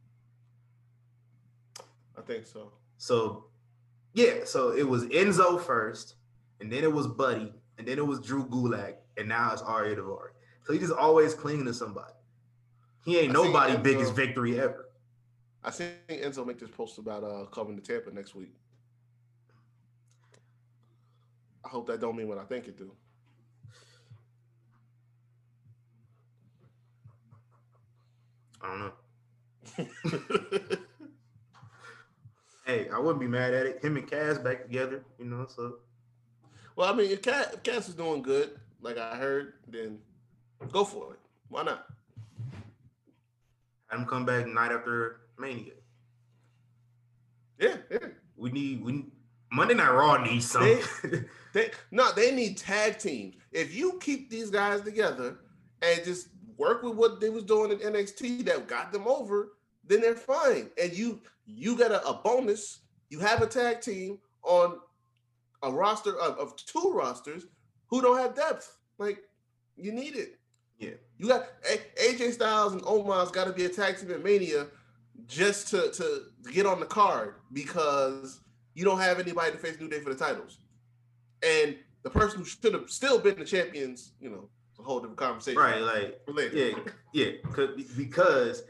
I think so. So, yeah, so it was Enzo first, and then it was Buddy, and then it was Drew Gulak, and now it's Ariya Daivari. So he just always clinging to somebody. He ain't I nobody Enzo- biggest victory ever. I think Enzo make this post about uh coming to Tampa next week. I hope that don't mean what I think it do. I don't know. [LAUGHS] Hey, I wouldn't be mad at it. Him and Cass back together, you know. So well, I mean, if Cass, if Cass is doing good, like I heard, then go for it. Why not? have him come back night after Mania. Yeah, yeah. We need we Monday Night Raw needs something. [LAUGHS] They no, they need tag teams. If you keep these guys together and just work with what they was doing in NXT that got them over, then they're fine. And you you got a, a bonus. You have a tag team on a roster of, of two rosters who don't have depth. Like you need it. yeah, You got AJ Styles and Omos got to be a tag team at Mania just to to get on the card because you don't have anybody to face New Day for the titles. and the person who should have still been the champions, you know, whole different conversation. Right, like For later. yeah, yeah, 'cause- because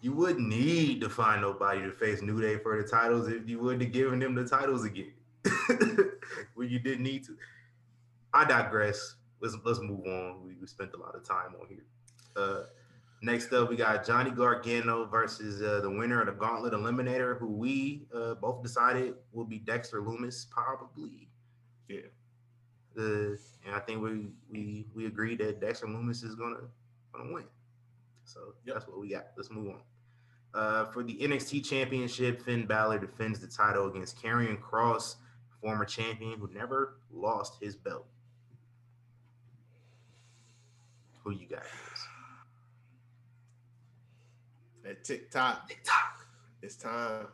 you wouldn't need to find nobody to face New Day for the titles if you would have given them the titles again. [LAUGHS] when you didn't need to. I digress. Let's let's move on. We, we spent a lot of time on here. Uh, next up, we got Johnny Gargano versus uh, the winner of the Gauntlet Eliminator, who we uh, both decided will be Dexter Lumis, probably. Yeah. Uh, and I think we we we agreed that Dexter Lumis is gonna gonna win. So Yep. that's what we got. Let's move on. Uh, for the NXT Championship, Finn Balor defends the title against Karrion Kross, former champion who never lost his belt. Who you got? At TikTok, TikTok. it's time.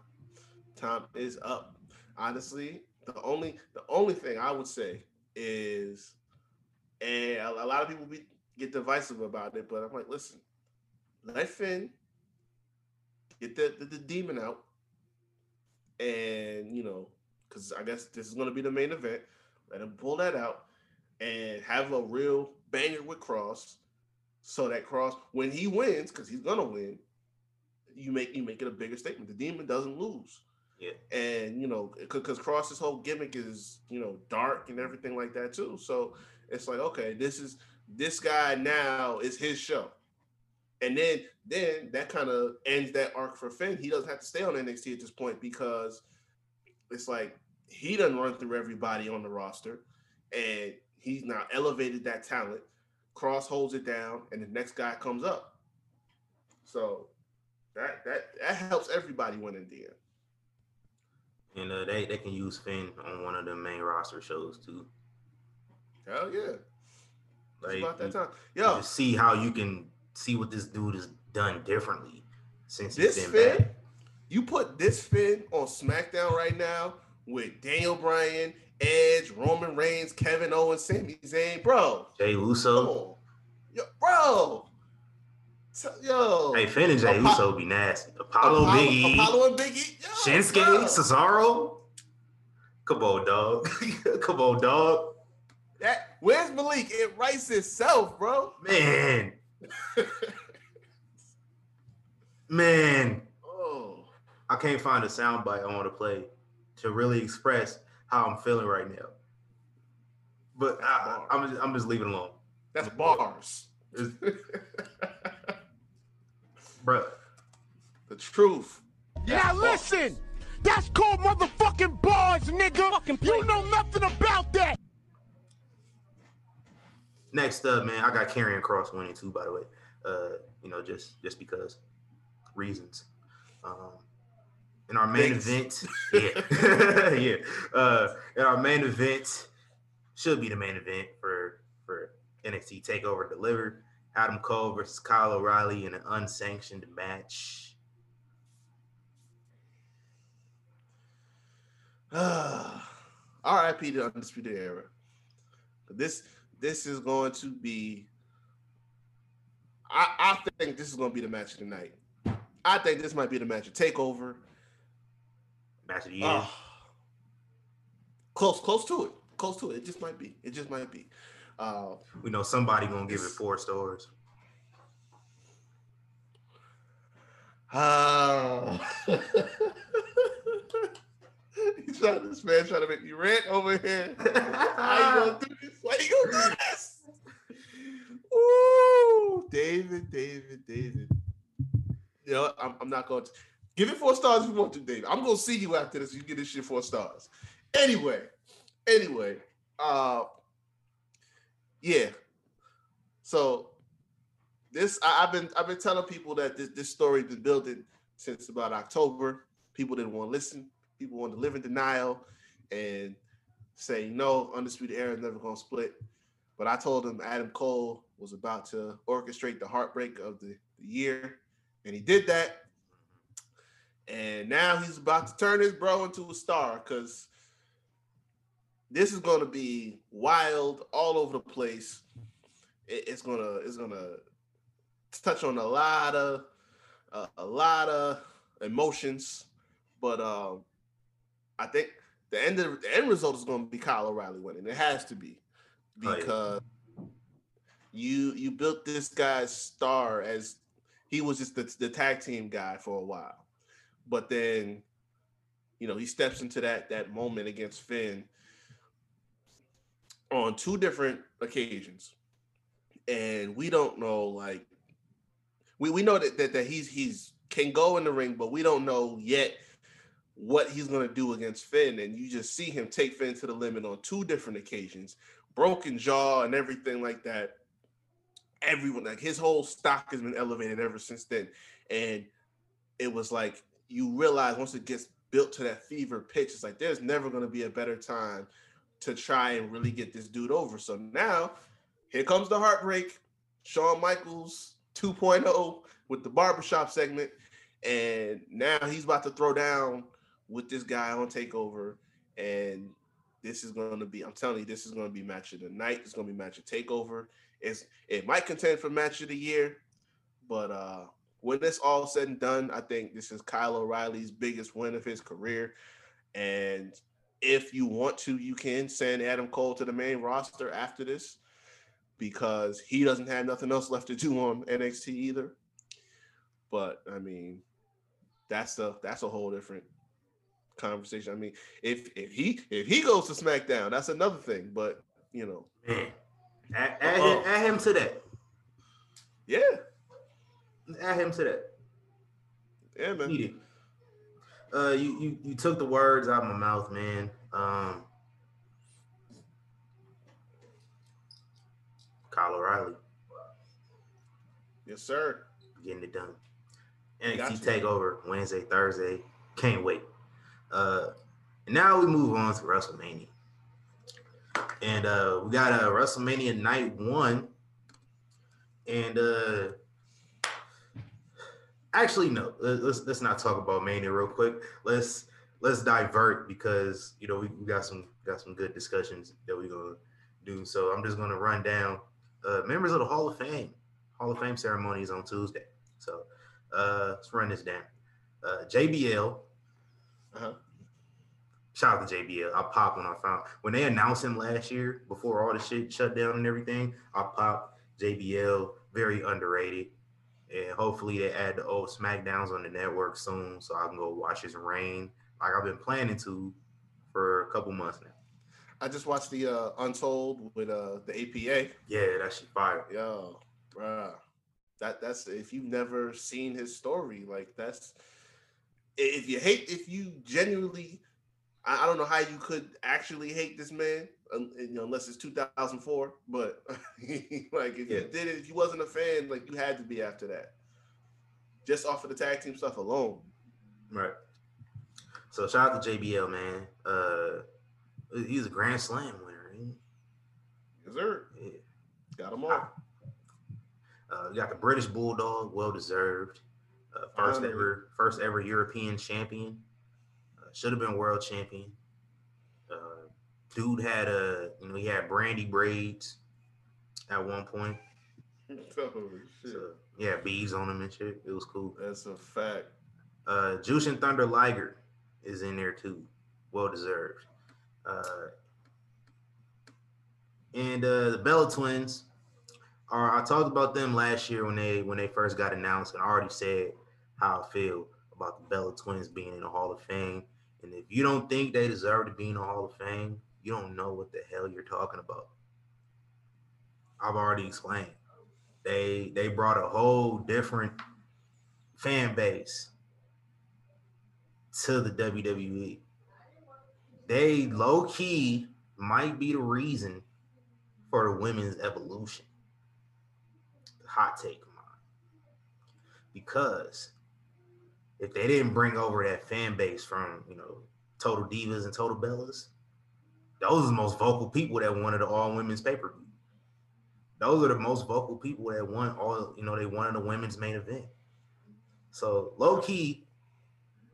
Time is up. Honestly, the only the only thing I would say is, and a, a lot of people be, get divisive about it, but I'm like, listen, let Finn get the, the, the demon out, and you know, because I guess this is going to be the main event. Let him pull that out and have a real banger with Kross, so that Kross, when he wins, because he's gonna win, you make you make it a bigger statement. The demon doesn't lose. And you know, because Kross's whole gimmick is you know dark and everything like that too. So it's like, okay, this is this guy now is his show. And then then that kind of ends that arc for Finn. He doesn't have to stay on NXT at this point because it's like he doesn't run through everybody on the roster, and he's now elevated that talent. Kross holds it down, and the next guy comes up. So that that that helps everybody win in the end. And uh, they they can use Finn on one of the main roster shows too. Hell yeah, Like about that time. Yo, see how you can see what this dude has done differently since this he's been Finn, back. you put this Finn on SmackDown right now with Daniel Bryan, Edge, Roman Reigns, Kevin Owens, Sami Zayn, bro. Jay Uso. yo, bro. So- Yo, Hey, Finn and Jay Uso be nasty. Apollo, Biggie, Apollo and Biggie, yo, Shinsuke, bro. Cesaro. Come on, dog. [LAUGHS] Come on, dog. That where's Malik? It writes itself, bro. Man. [LAUGHS] Man. Oh, I can't find a soundbite I want to play to really express how I'm feeling right now. But I, I, am just, I'm just leaving alone. that's bars. It's- Bruh. the truth. Now listen, that's called motherfucking bars, nigga. You know nothing about that. Next up, man, I got Karrion Kross winning too, by the way. Uh, you know, just just because reasons. Um, in our main Thanks. event, [LAUGHS] yeah, [LAUGHS] yeah. Uh, in our main event, should be the main event for for NXT Takeover delivered. Adam Cole versus Kyle O'Reilly in an unsanctioned match. [SIGHS] R.I.P. the Undisputed Era. This this is going to be. I, I think this is going to be the match of the night. I think this might be the match of Takeover. Match of the year. Ah. close, close to it. Close to it. It just might be. It just might be. Uh, we know somebody gonna give it four stars. Uh, [LAUGHS] He's trying this man trying to make me rant over here. How you gonna do this? Why you gonna do this? Ooh, David, David, David. You know, I'm, I'm not going to give it four stars if you want to, David. I'm gonna see you after this. You get this shit four stars. Anyway, anyway, uh, yeah. So this I, I've been I've been telling people that this, this story's been building since about October. People didn't want to listen. People want to live in denial and say no, undisputed era is never gonna split. But I told them Adam Cole was about to orchestrate the heartbreak of the, the year, and he did that. And now he's about to turn his bro into a star because this is going to be wild all over the place. It- it's gonna it's gonna touch on a lot of uh, a lot of emotions, but um, I think the end of the end result is going to be Kyle O'Reilly winning. It has to be. Oh, because you you built this guy's star as he was just the, the tag team guy for a while, but then you know he steps into that that moment against Finn on two different occasions, and we don't know like we we know that that, that he's he's can go in the ring, but we don't know yet what he's to do against Finn. And you just see him take Finn to the limit on two different occasions, broken jaw and everything like that. Everyone, like his whole stock has been elevated ever since then. And it was like you realize once it gets built to that fever pitch, it's like there's never to be a better time to try and really get this dude over. So now here comes the heartbreak. Shawn Michaels 2.0 with the barbershop segment. And now he's about to throw down with this guy on takeover. And this is going to be, I'm telling you, this is going to be match of the night. It's going to be match of takeover. It's it might contend for match of the year, but uh when this all said and done, I think this is Kyle O'Reilly's biggest win of his career. And if you want to, you can send Adam Cole to the main roster after this because he doesn't have nothing else left to do on NXT either. But I mean, that's a that's a whole different conversation. I mean, if if he if he goes to SmackDown, that's another thing. But you know, Man, add, add, him, add him to that. yeah, Add him to that. yeah, man. Uh, you, you you took the words out of my mouth, man. Um, Kyle O'Reilly Yes, sir. getting it done. NXT you. Takeover Wednesday, Thursday. Can't wait. Uh, and now we move on to WrestleMania, and uh, we got a uh, WrestleMania Night One, and uh, actually no, let- let's let's not talk about Mania real quick. Let's let's divert because you know we, we got some got some good discussions that we're gonna do. So I'm just gonna run down uh, members of the Hall of Fame. Hall of Fame ceremony is on Tuesday. So uh, let's run this down. Uh, JBL. Uh-huh. Shout out to JBL. I popped when I found when they announced him last year before all the shit shut down and everything. I popped JBL. Very underrated. And hopefully they add the old SmackDowns on the network soon so I can go watch his reign like I've been planning to for a couple months now. I just watched the uh, Untold with uh, the APA. Yeah, that shit fire. Yo, bruh. That that's if you've never seen his story, like that's if you hate if you genuinely I, I don't know how you could actually hate this man, um, you know, unless it's 2004. But [LAUGHS] like if Yeah. you did it, if you wasn't a fan, like you had to be after that. Just off of the tag team stuff alone. Right. So shout out to JBL, man. Uh he's a Grand Slam winner. ain't Yes, sir. Yeah. Got them all. Uh, we got the British Bulldog, well deserved. Uh, first ever, first ever European champion. Should have been world champion. Uh, dude had a, you know, he had brandy braids at one point. Holy [LAUGHS] shit. So, yeah, beads on him and shit. It was cool. That's a fact. Uh, Jushin Thunder Liger is in there too. Well deserved. Uh, and uh, the Bella Twins are. I talked about them last year when they when they first got announced, and I already said how I feel about the Bella Twins being in the Hall of Fame. And if you don't think they deserve to be in the Hall of Fame, you don't know what the hell you're talking about. I've already explained. They they brought a whole different fan base to the WWE. They low key might be the reason for the women's evolution. Hot take of mine. Because if they didn't bring over that fan base from, you know, Total Divas and Total Bellas, those are the most vocal people that wanted the all women's pay per view. Those are the most vocal people that want all, you know, they wanted the women's main event. So low key,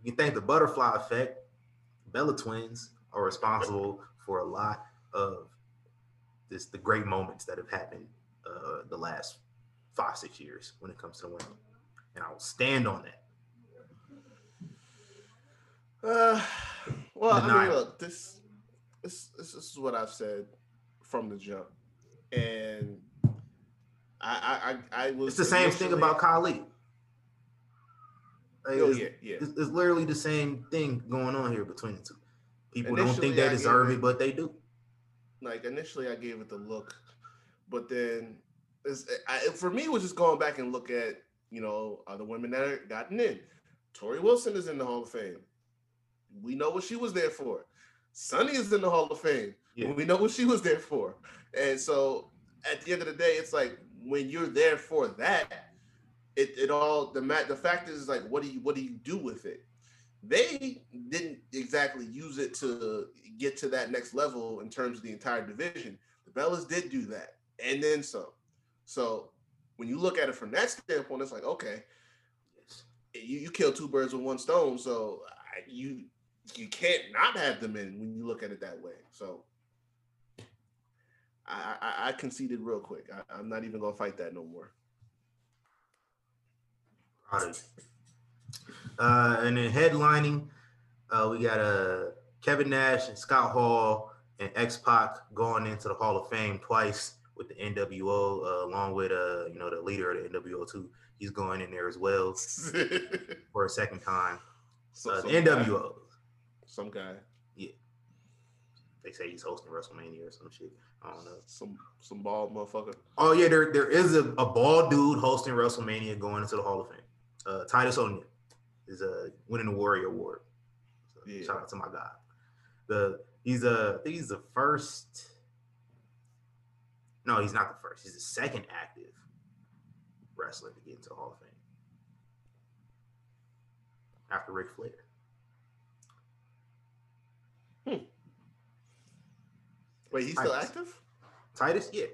you think the butterfly effect, Bella twins are responsible for a lot of this the great moments that have happened uh, the last five six years when it comes to women, and I will stand on that. Uh, [SIGHS] Well, I mean, look, this, this this is what I've said from the jump, and I I I, I was. It's the same thing about Khalid. Like, Oh it's, yeah, yeah. it's, it's literally the same thing going on here between the two. People don't think they I deserve it- it, but they do. like initially I gave it the look, but then it's, I, for me it was just going back and look at you know other women that are gotten in. Torrie Wilson is in the Hall of Fame. We know what she was there for. Sunny is in the Hall of Fame. Yeah. We know what she was there for. And so at the end of the day, it's like when you're there for that, it, it all the mat the fact is like what do you what do you do with it? They didn't exactly use it to get to that next level in terms of the entire division. The Bellas did do that, and then some. So when you look at it from that standpoint, it's like okay, you, you kill two birds with one stone. So you you can't not have them in when you look at it that way. So I I, I conceded real quick. I, I'm not even gonna fight that no more. Of you. Uh, and then headlining, uh, we got uh, Kevin Nash and Scott Hall and X Pac going into the Hall of Fame twice with the NWO, uh, along with uh, you know the leader of the NWO too. He's going in there as well [LAUGHS] for a second time. So- Uh, the NWO, some guy, Yeah. they say he's hosting WrestleMania or some shit. I don't know. some some bald motherfucker. Oh yeah, there there is a, a bald dude hosting WrestleMania going into the Hall of Fame. Uh, Titus O'Neil is uh, winning the Warrior Award. So Yeah. Shout out to my guy. The he's uh, I think he's the first. No, he's not the first. He's the second active wrestler to get into the Hall of Fame after Ric Flair. Hmm. Wait, he's still active? Titus, yeah,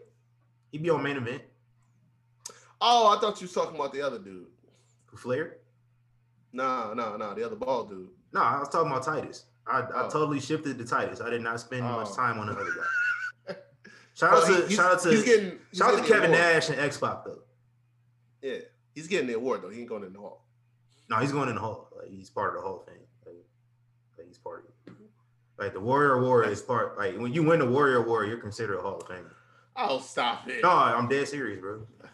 he'd be on main event Oh, I thought you was talking about the other dude. Flair. No, no, no, the other bald dude. No, I was talking about Titus. I, I Oh. totally shifted to Titus. I did not spend oh. much Oh. time on the other guy. [LAUGHS] Shout out to shout out to he's getting he's shout out to Kevin. Nash and X though. Yeah, he's getting the award though. He ain't going in the hall. No, he's going in the hall. Like he's part of the Hall of Fame. Like, like he's part of it. Like the Warrior Award is part. Like when you win the Warrior Award, you're considered a Hall of Fame. Oh, stop it. No, I'm dead serious, bro. [LAUGHS]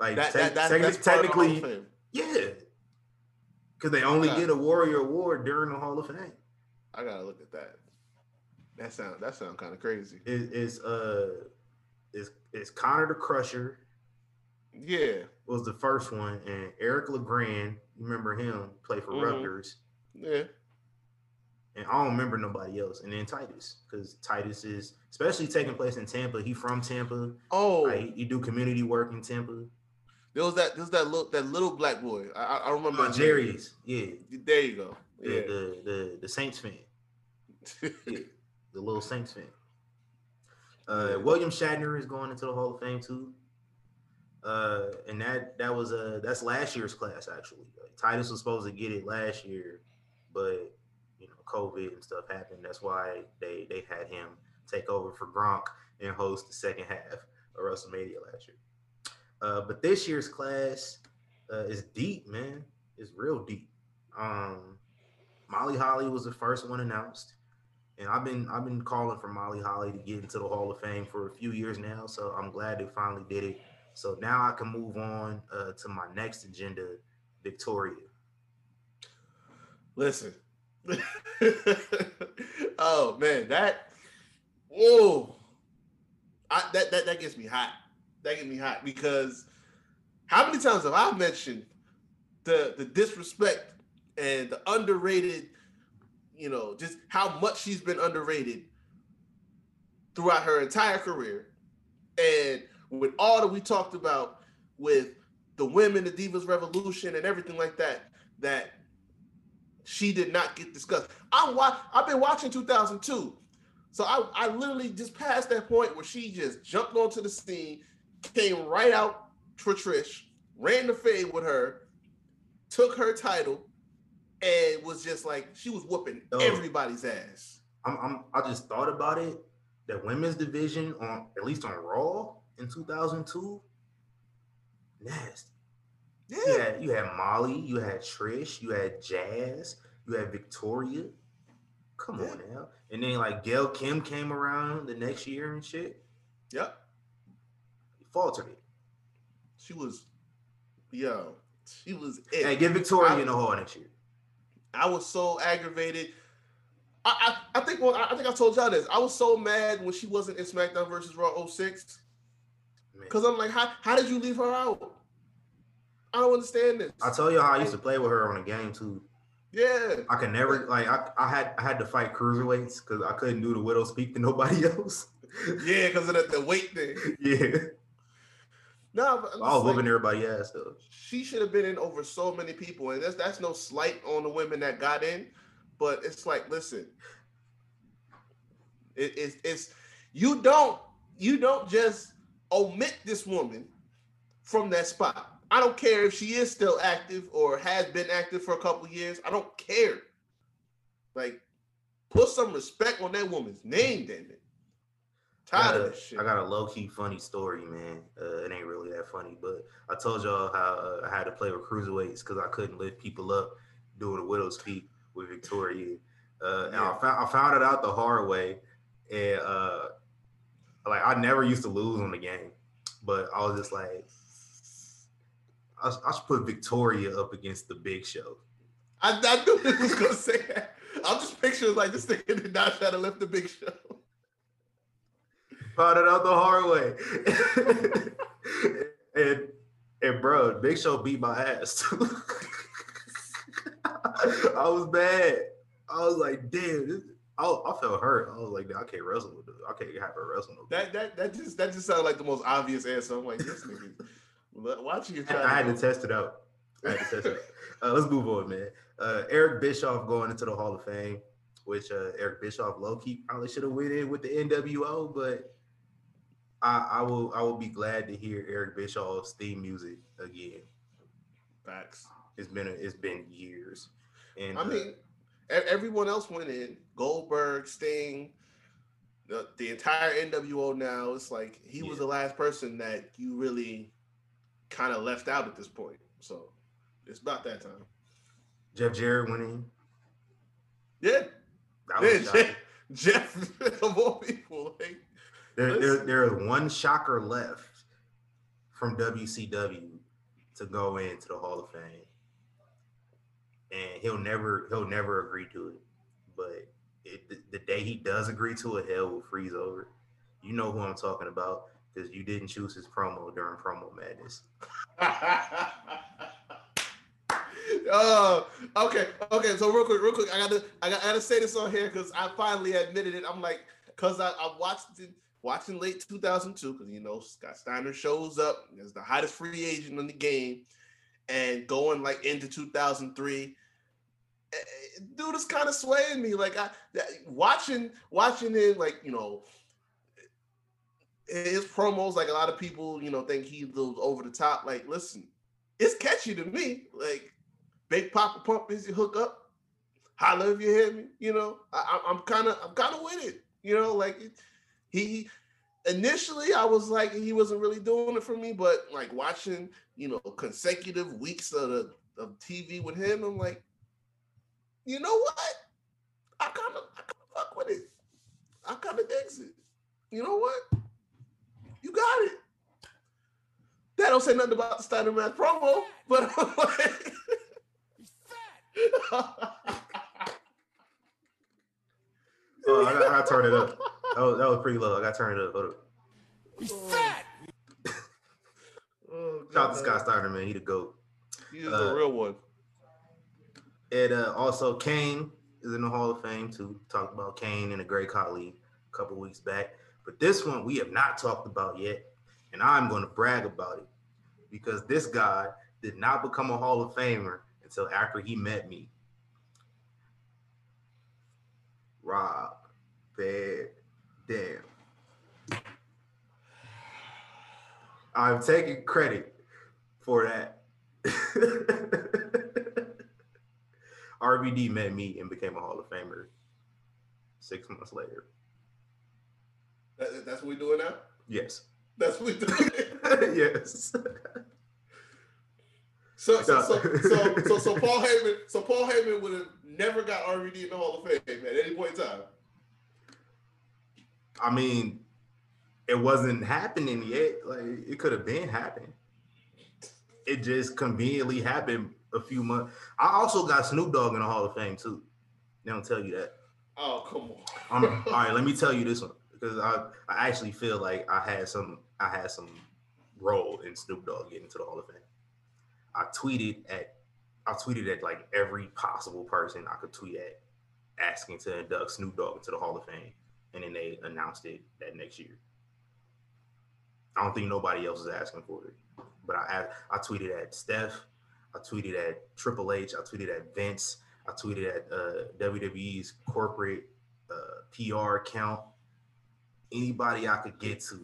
Like that, te- that, that, techni- that's part of Hall of technically, yeah, because they only Yeah. get a Warrior Award during the Hall of Fame. I gotta look at that. That sound that sound kind of crazy. It, it's uh, it's it's Connor the Crusher. Yeah, was the first one, and Eric LeGrand, remember him, play for Mhm. Rutgers, yeah. And I don't remember nobody else. And then Titus, because Titus is especially taking place in Tampa. He from Tampa. Oh, Like, he do community work in Tampa. there was that. There was that little that little black boy. I, I- remember Uh. Jarrius, yeah, There you go. the, Yeah. the the the Saints fan, [LAUGHS] yeah, the little Saints fan. Uh, William Shatner is going into the Hall of Fame too. Uh, and that that was uh that's last year's class actually. Like, Titus was supposed to get it last year, but you COVID and stuff happened. That's why they they had him take over for Gronk and host the second half of WrestleMania last year. Uh, but this year's class uh, is deep, man. It's real deep. Um, Molly Holly was the first one announced, and I've been I've been calling for Molly Holly to get into the Hall of Fame for a few years now. So I'm glad they finally did it. So now I can move on uh, to my next agenda, Victoria. Listen. [LAUGHS] oh man, that whoa. That, that that gets me hot. That gets me hot because how many times have I mentioned the the disrespect and the underrated, you know, just how much she's been underrated throughout her entire career. And with all that we talked about with the women, the Divas Revolution, and everything like that, that she did not get discussed. I'm wa- I've been watching 2002. So I, I literally just passed that point where she just jumped onto the scene, came right out for Trish, ran the fade with her, took her title, and was just like she was whooping Oh. everybody's ass. I'm, I'm I just thought about it. The women's division on at least on Raw in 2002, nasty. Yeah. You had you had Molly, you had Trish, you had Jazz, You had Victoria. Come Yeah. on now. And then like Gail Kim came around the next year and shit. Yep. Faltered it. She was, yo, she was it. Hey, get Victoria I- in the hall next year. I was so aggravated. I, I, I think well, I I think I told y'all this. I was so mad when she wasn't in SmackDown versus Raw 06. Because I'm like, how, how did you leave her out? I don't understand this. I tell you how I used to play with her on the game too. yeah. I could never like I, I had I had to fight cruiserweights because I couldn't do the widow's peak to nobody [LAUGHS] else. Yeah, because of the, the weight thing. yeah. No, but I'm was whooping everybody ass though. she should have been in over so many people, and that's that's no slight on the women that got in, but it's like, listen, it, it's it's you don't you don't just omit this woman from that spot. I don't care if she is still active or has been active for a couple years. I don't care. Like, put some respect on that woman's name, damn it. Tired of this shit. I got a low key funny story, man. Uh, it ain't really that funny, but I told y'all how uh, I had to play with cruiserweights because I couldn't lift people up doing a widow's peak with Victoria. Uh, and I found I found it out the hard way, and uh, like I never used to lose on the game, but I was just like, I, I should put Victoria up against the Big Show. I, I knew he was gonna say that. I'm just picturing like this nigga did not try to lift the big show. Found it out the hard way. [LAUGHS] and and bro, Big Show beat my ass too. [LAUGHS] I was bad. I was like, damn, this, I, I felt hurt. I was like, I can't wrestle with this. I can't have her wrestle. No That that that just that just sounded like the most obvious answer. I'm like, this nigga watching you try. I had to to test it out. I had to test it out. Uh, let's move on, man. Uh, Eric Bischoff going into the Hall of Fame, which uh, Eric Bischoff low key probably should have went in with the NWO, but I, I will I will be glad to hear Eric Bischoff's theme music again. Facts. It's been a, it's been years, and I uh, mean, everyone else went in. Goldberg, Sting, the, the entire NWO. Now it's like he was the last person that you really kind of left out at this point. So it's about that time. Jeff Jarrett went in. Yeah, That yeah was shocking. Jeff, Jeff [LAUGHS] of all people. Like, There, there, there is one shocker left from WCW to go into the Hall of Fame, and he'll never he'll never agree to it. But it, the, the day he does agree to it, hell will freeze over. You know who I'm talking about because you didn't choose his promo during promo madness. [LAUGHS] uh, okay, okay. So real quick, real quick, I gotta, I gotta, I gotta say this on here because I finally admitted it. I'm like, because I, I watched it, watching late 2002 because you know Scott Steiner shows up as the hottest free agent in the game, and going like into 2003. eh, eh, Dude is kind of swaying me. Like I watching, watching him, like you know, his promos. Like a lot of people, you know, think he's over the top. Like, listen, it's catchy to me. Like Big Papa Pump is your hook up. Holla if you hear me. You know, I, I'm kind of I'm kind of with it. You know, like he initially I was like he wasn't really doing it for me, but like watching you know consecutive weeks of the of TV with him, I'm like, you know what? I kind of I kind of fuck with it. I kind of digs it. You know what? Got it. That don't say nothing about the Steiner Man promo, but I'm [LAUGHS] like, Oh, I got, I turn it up. That was, that was pretty low. I got to turn it up. Hold up. He's fat. Oh, Shout out to Scott Steiner, man. He the goat. He is Uh, the real one. And uh, also, Kane is in the Hall of Fame too. Talked about Kane and a Great Khali a couple weeks back. But this one we have not talked about yet, and I'm going to brag about it because this guy did not become a Hall of Famer until after he met me. Rob Van Dam. I'm taking credit for that. [LAUGHS] RVD met me and became a Hall of Famer six months later. That- that's what we doing now. Yes. That's what we doing. [LAUGHS] yes. So so so so so, so Paul Heyman so Paul Heyman would have never got RVD in the Hall of Fame at any point in time. I mean, it wasn't happening yet. Like it could have been happening. It just conveniently happened a few months. I also got Snoop Dogg in the Hall of Fame too. They don't tell you that. Oh come on. [LAUGHS] All right, let me tell you this one because I, I actually feel like I had some I had some role in Snoop Dogg getting to the Hall of Fame. I tweeted at I tweeted at like every possible person I could tweet at asking to induct Snoop Dogg into the Hall of Fame. And then they announced it that next year. I don't think nobody else is asking for it. But I I tweeted at Steph, I tweeted at Triple H, I tweeted at Vince, I tweeted at uh, WWE's corporate uh, PR account. Anybody I could get to,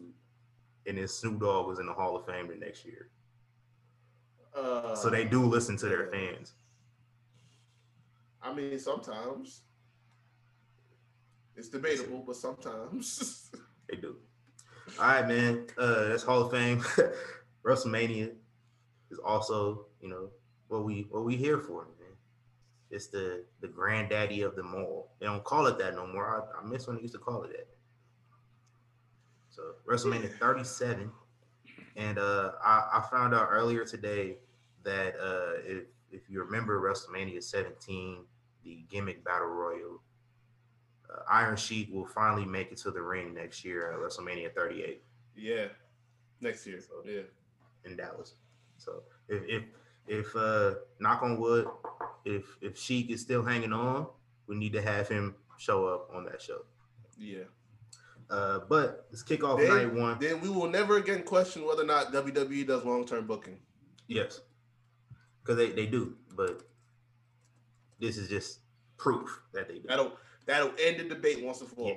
and then Snoop Dogg was in the Hall of Fame the next year. Uh, So they do listen to their fans. I mean, sometimes it's debatable, but sometimes [LAUGHS] They do. All right, man. Uh, that's Hall of Fame. [LAUGHS] WrestleMania is also, you know, what we what we here for, man. It's the the granddaddy of them all. They don't call it that no more. I, I miss when they used to call it that. So WrestleMania 37, and uh, I, I found out earlier today that uh, if if you remember WrestleMania 17, the gimmick battle royal, uh, Iron Sheik will finally make it to the ring next year at WrestleMania 38 yeah, next year. So, Yeah, in Dallas. So if if if uh knock on wood, if if Sheik is still hanging on, we need to have him show up on that show. yeah. Uh, but let's kick off Then, night one. then we will never again question whether or not WWE does long term booking. Yes, because they they do, but this is just proof that they do. That'll that'll end the debate once and for all. Yeah.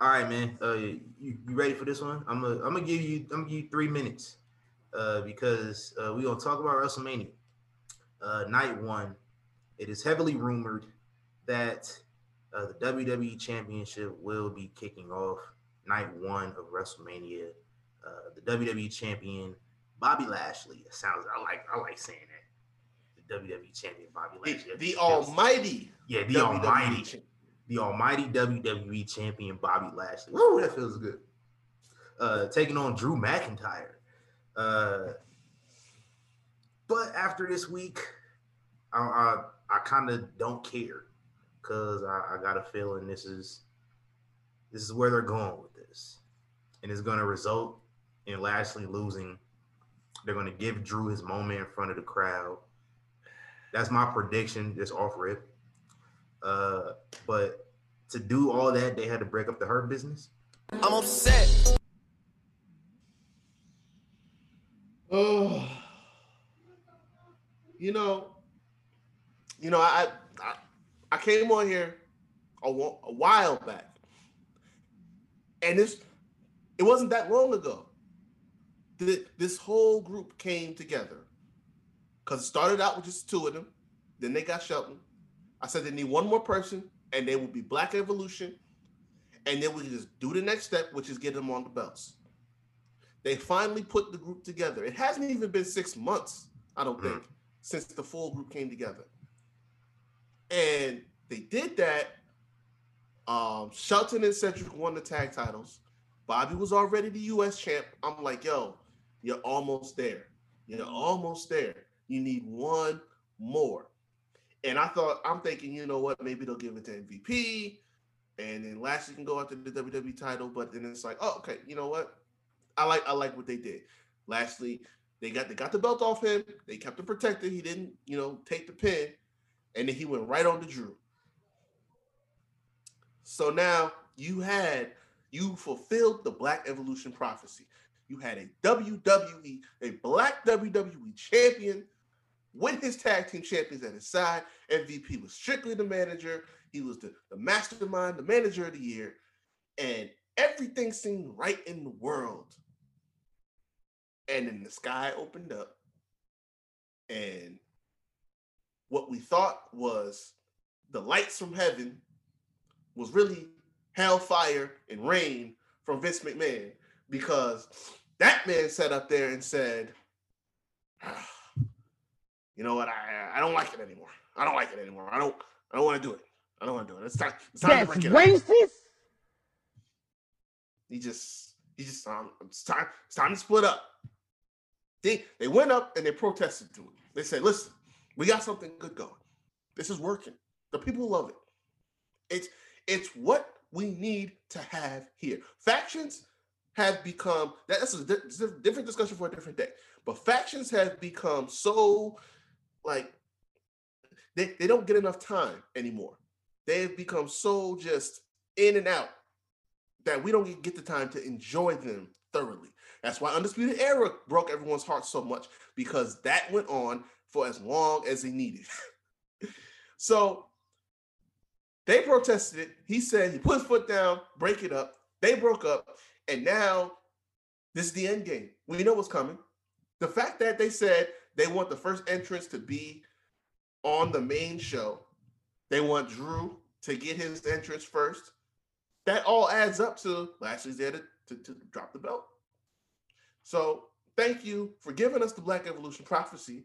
All right, man. Uh, you, you ready for this one? I'm gonna I'm gonna give you I'm gonna give you three minutes, uh, because uh, we gonna talk about WrestleMania, uh, night one. It is heavily rumored that uh, the WWE Championship will be kicking off night one of WrestleMania. Uh, the WWE Champion Bobby Lashley. It sounds I like I like saying that. The WWE Champion Bobby The, Lashley. the Feels- almighty yeah, the WWE Almighty the almighty WWE champion Bobby Lashley. Woo, that feels good. Uh, taking on Drew McIntyre. Uh, but after this week, I I, I kind of don't care because I, I got a feeling this is this is where they're going with this, and it's going to result in Lashley losing. They're going to give Drew his moment in front of the crowd. That's my prediction. Just off rip. Uh, but to do all that, they had to break up the hurt business. I'm upset. Oh, you know, you know, I I, came on here a, a while back, and this it wasn't that long ago. that this whole group came together because it started out with just two of them. Then they got Shelton. I said they need one more person, and they will be Black Evolution, and then we can just do the next step, which is get them on the belts. They finally put the group together. It hasn't even been six months, I don't mm. think, since the full group came together. And they did that. Um, Shelton and Cedric won the tag titles. Bobby was already the US champ. I'm like, yo, you're almost there. You're almost there. You need one more. And I thought, I'm thinking, you know what? Maybe they'll give it to MVP. And then Lashley can go after the WWE title. But then it's like, oh, okay, you know what? I like I like what they did. Lastly, they got they got the belt off him. They kept him protected. He didn't, you know, take the pin, and then he went right on to Drew. So now you had you fulfilled the Black Evolution prophecy. You had a WWE, a Black WWE champion with his tag team champions at his side. MVP was strictly the manager. He was the, the mastermind, the manager of the year, and everything seemed right in the world. And then the sky opened up, and what we thought was the lights from heaven was really hellfire and rain from Vince McMahon because that man sat up there and said, "Ah, [SIGHS] you know what? I I don't like it anymore. I don't like it anymore. I don't I don't want to do it. I don't want to do it. It's time. It's time That's to break it up. racist. He just he just um, it's time it's time to split up. They they went up and they protested to it. They said, "Listen, we got something good going. This is working. The people love it. It's it's what we need to have here. Factions have become that's a di- different discussion for a different day. But factions have become so like they, they don't get enough time anymore. They've become so just in and out that we don't get the time to enjoy them thoroughly. That's why Undisputed Era broke everyone's heart so much because that went on for as long as he needed. [LAUGHS] so they protested it. He said he put his foot down, break it up. They broke up, and now this is the end game. We know what's coming. The fact that they said they want the first entrance to be on the main show, they want Drew to get his entrance first. That all adds up to Lashley's there to, to, to drop the belt. So thank you for giving us the Black Evolution prophecy,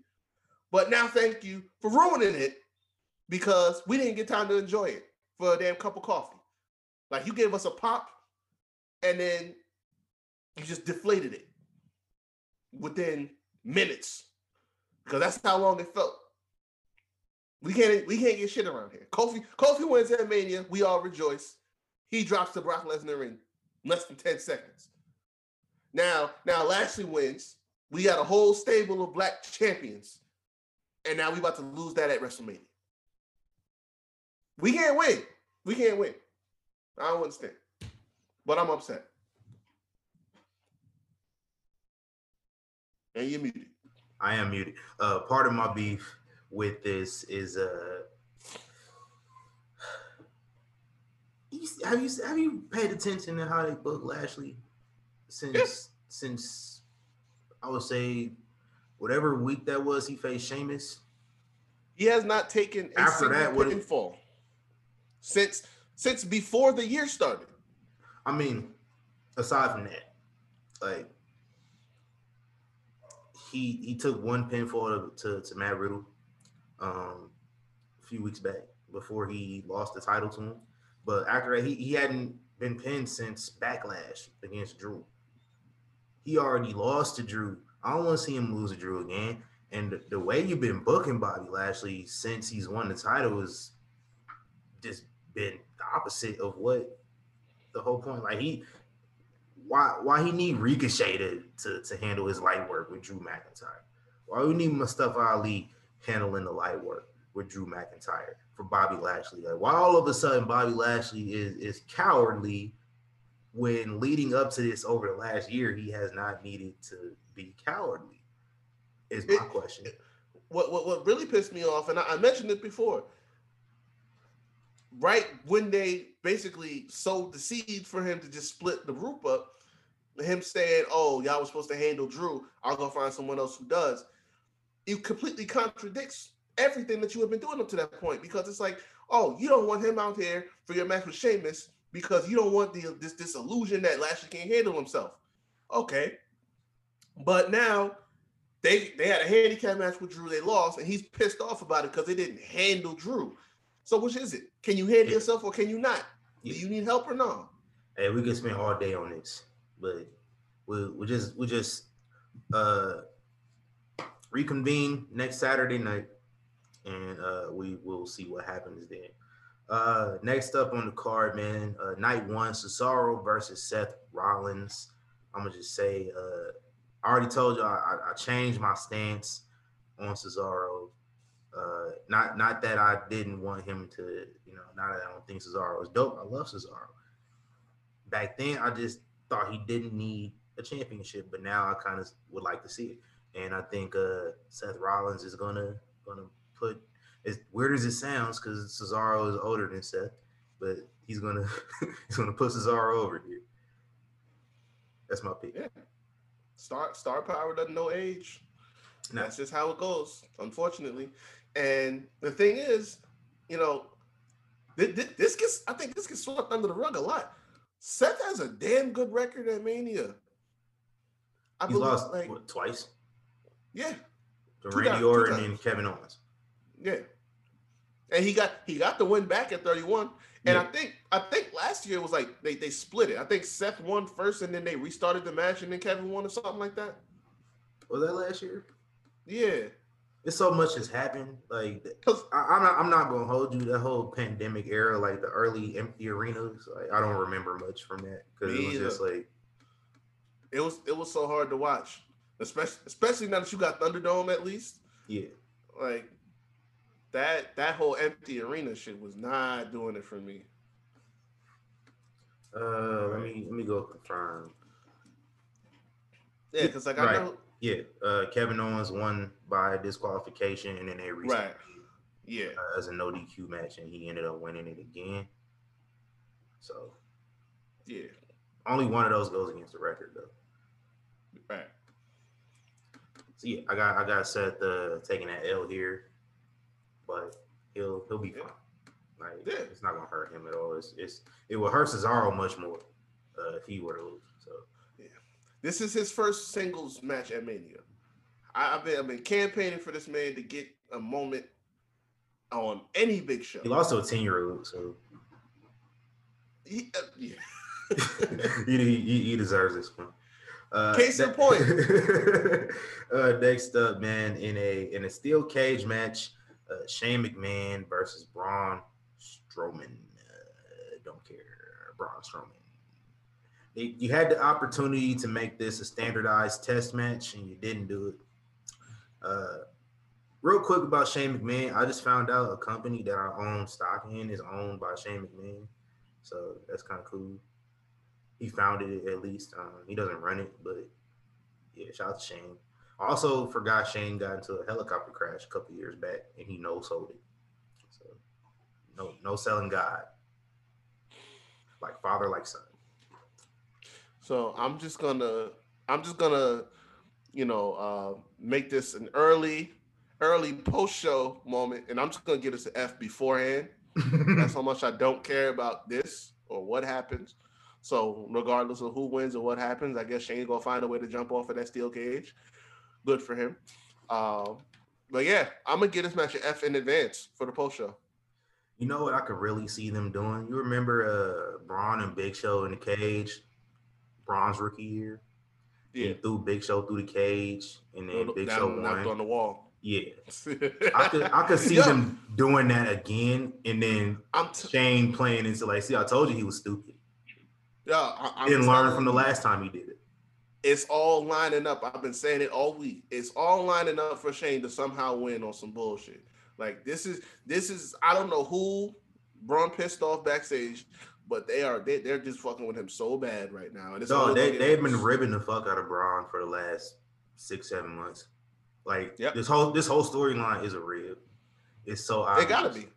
but now thank you for ruining it because we didn't get time to enjoy it for a damn cup of coffee. Like you gave us a pop and then you just deflated it within minutes because that's how long it felt. We can't we can't get shit around here. Kofi Kofi wins at Mania. We all rejoice. He drops to Brock Lesnar in less than 10 seconds. Now, now Lashley wins. We got a whole stable of black champions. And now we about to lose that at WrestleMania. We can't win. We can't win. I don't understand. But I'm upset. And you're muted. I am muted. Uh, part of my beef with this is uh, have you have you paid attention to how they book Lashley since Yes. since I would say whatever week that was he faced Sheamus. He has not taken a After that, what- pinfall since since before the year started. I mean, aside from that, like he he took one pinfall to, to, to Matt Riddle um a few weeks back before he lost the title to him. But after that, he, he hadn't been pinned since backlash against Drew. He already lost to Drew. I don't want to see him lose to Drew again. And the, way you've been booking Bobby Lashley since he's won the title is just been the opposite of what the whole point. Like he, why why he need Ricochet to, to to handle his light work with Drew McIntyre? Why we need Mustafa Ali handling the light work with Drew McIntyre for Bobby Lashley? Like why all of a sudden Bobby Lashley is is cowardly when leading up to this over the last year he has not needed to be cowardly? Is my It- question. what what, what really pissed me off, and I, I mentioned it before, right when they basically sowed the seed for him to just split the group up, him saying, "Oh, y'all were supposed to handle Drew. I'll go find someone else who does." It completely contradicts everything that you have been doing up to that point because it's like, oh, you don't want him out here for your match with Sheamus because you don't want the this this illusion that Lashley can't handle himself. Okay, but now they they had a handicap match with Drew. They lost, and he's pissed off about it because they didn't handle Drew. So which is it? Can you handle Yeah. yourself or can you not? Do you need help or no? Hey, we could spend all day on this, but we we just we just uh reconvene next Saturday night, and uh we will see what happens then. Uh, next up on the card, man, uh, night one, Cesaro versus Seth Rollins. I'm gonna just say, uh, I already told you I, I, changed my stance on Cesaro. Uh, not not that I didn't want him to, you know, not that I don't think Cesaro is dope. I love Cesaro back then I just thought he didn't need a championship, but now I kind of would like to see it. And I think uh Seth Rollins is gonna gonna put as weird as it sounds, because Cesaro is older than Seth, but he's gonna [LAUGHS] he's gonna put Cesaro over here. That's my pick. Yeah. Star star power doesn't know age. No. That's just how it goes, unfortunately. And the thing is, you know, thi- thi- this gets I think this gets swept under the rug a lot. Seth has a damn good record at Mania. I believe, lost like, what, twice. yeah, to Randy times, Orton and Kevin Owens. Yeah. And he got he got the win back at 31. And I think I think last year it was like they, they split it. I think Seth won first and then they restarted the match and then Kevin won or something like that. Was that last year? Yeah. It's so much has happened. Like Cause I, I'm not I'm not gonna hold you that whole pandemic era, like the early empty arenas. Like I don't remember much from that because it was just like it was it was so hard to watch. Especially especially now that you got Thunderdome at least. yeah. Like that that whole empty arena shit was not doing it for me. Uh, let me let me go confirm. Yeah, because like I Right. know Yeah, uh, Kevin Owens won by disqualification, and then they Right. yeah. uh, as a no DQ match, and he ended up winning it again. So Yeah. only one of those goes against the record, though. Right. So yeah, I got I got Seth uh, taking that L here, but he'll he'll be Yeah. fine. Like Yeah. it's not gonna hurt him at all. It's it's it will hurt Cesaro much more uh, if he were to lose. So This is his first singles match at Mania. I, I've been I've been campaigning for this man to get a moment on any big show. he lost to a ten year old, so He- uh, yeah. [LAUGHS] he, he, he deserves this one. Uh, Case in point. [LAUGHS] uh, next up, man, in a in a steel cage match, uh, Shane McMahon versus Braun Strowman. Uh, don't care, Braun Strowman. They, you had the opportunity to make this a standardized test match, and you didn't do it. Uh, real quick about Shane McMahon, I just found out a company that I own stock in is owned by Shane McMahon, so that's kind of cool he founded it at least. Um, he doesn't run it, but yeah, shout out to Shane. Also forgot Shane got into a helicopter crash a couple years back, and he no sold it. So no, no selling God, like father, like son. So I'm just gonna I'm just gonna you know uh, make this an early early post show moment, and I'm just gonna give us an F beforehand. [LAUGHS] That's how much I don't care about this or what happens. So regardless of who wins or what happens, I guess Shane gonna find a way to jump off of that steel cage. Good for him. Um, but yeah, I'm gonna get this match an F in advance for the post show. you know what I could really see them doing? You remember uh, Braun and Big Show in the cage? Braun's rookie year. Yeah, He threw Big Show through the cage, and then Big Show knocked on the wall. Yeah, [LAUGHS] I could I could see Yo, them doing that again, and then I'm t- Shane playing into like, see, I told you he was stupid. yeah, I, I'm Didn't learn from the last time he did it. It's all lining up. I've been saying it all week. It's all lining up for Shane to somehow win on some bullshit. Like this is this is I don't know who Braun pissed off backstage, but they are they, they're just fucking with him so bad right now. And it's So they they've been ribbing the fuck out of Braun for the last six seven months. Like Yep. this whole this whole storyline is a rib. It's so obvious. It gotta be.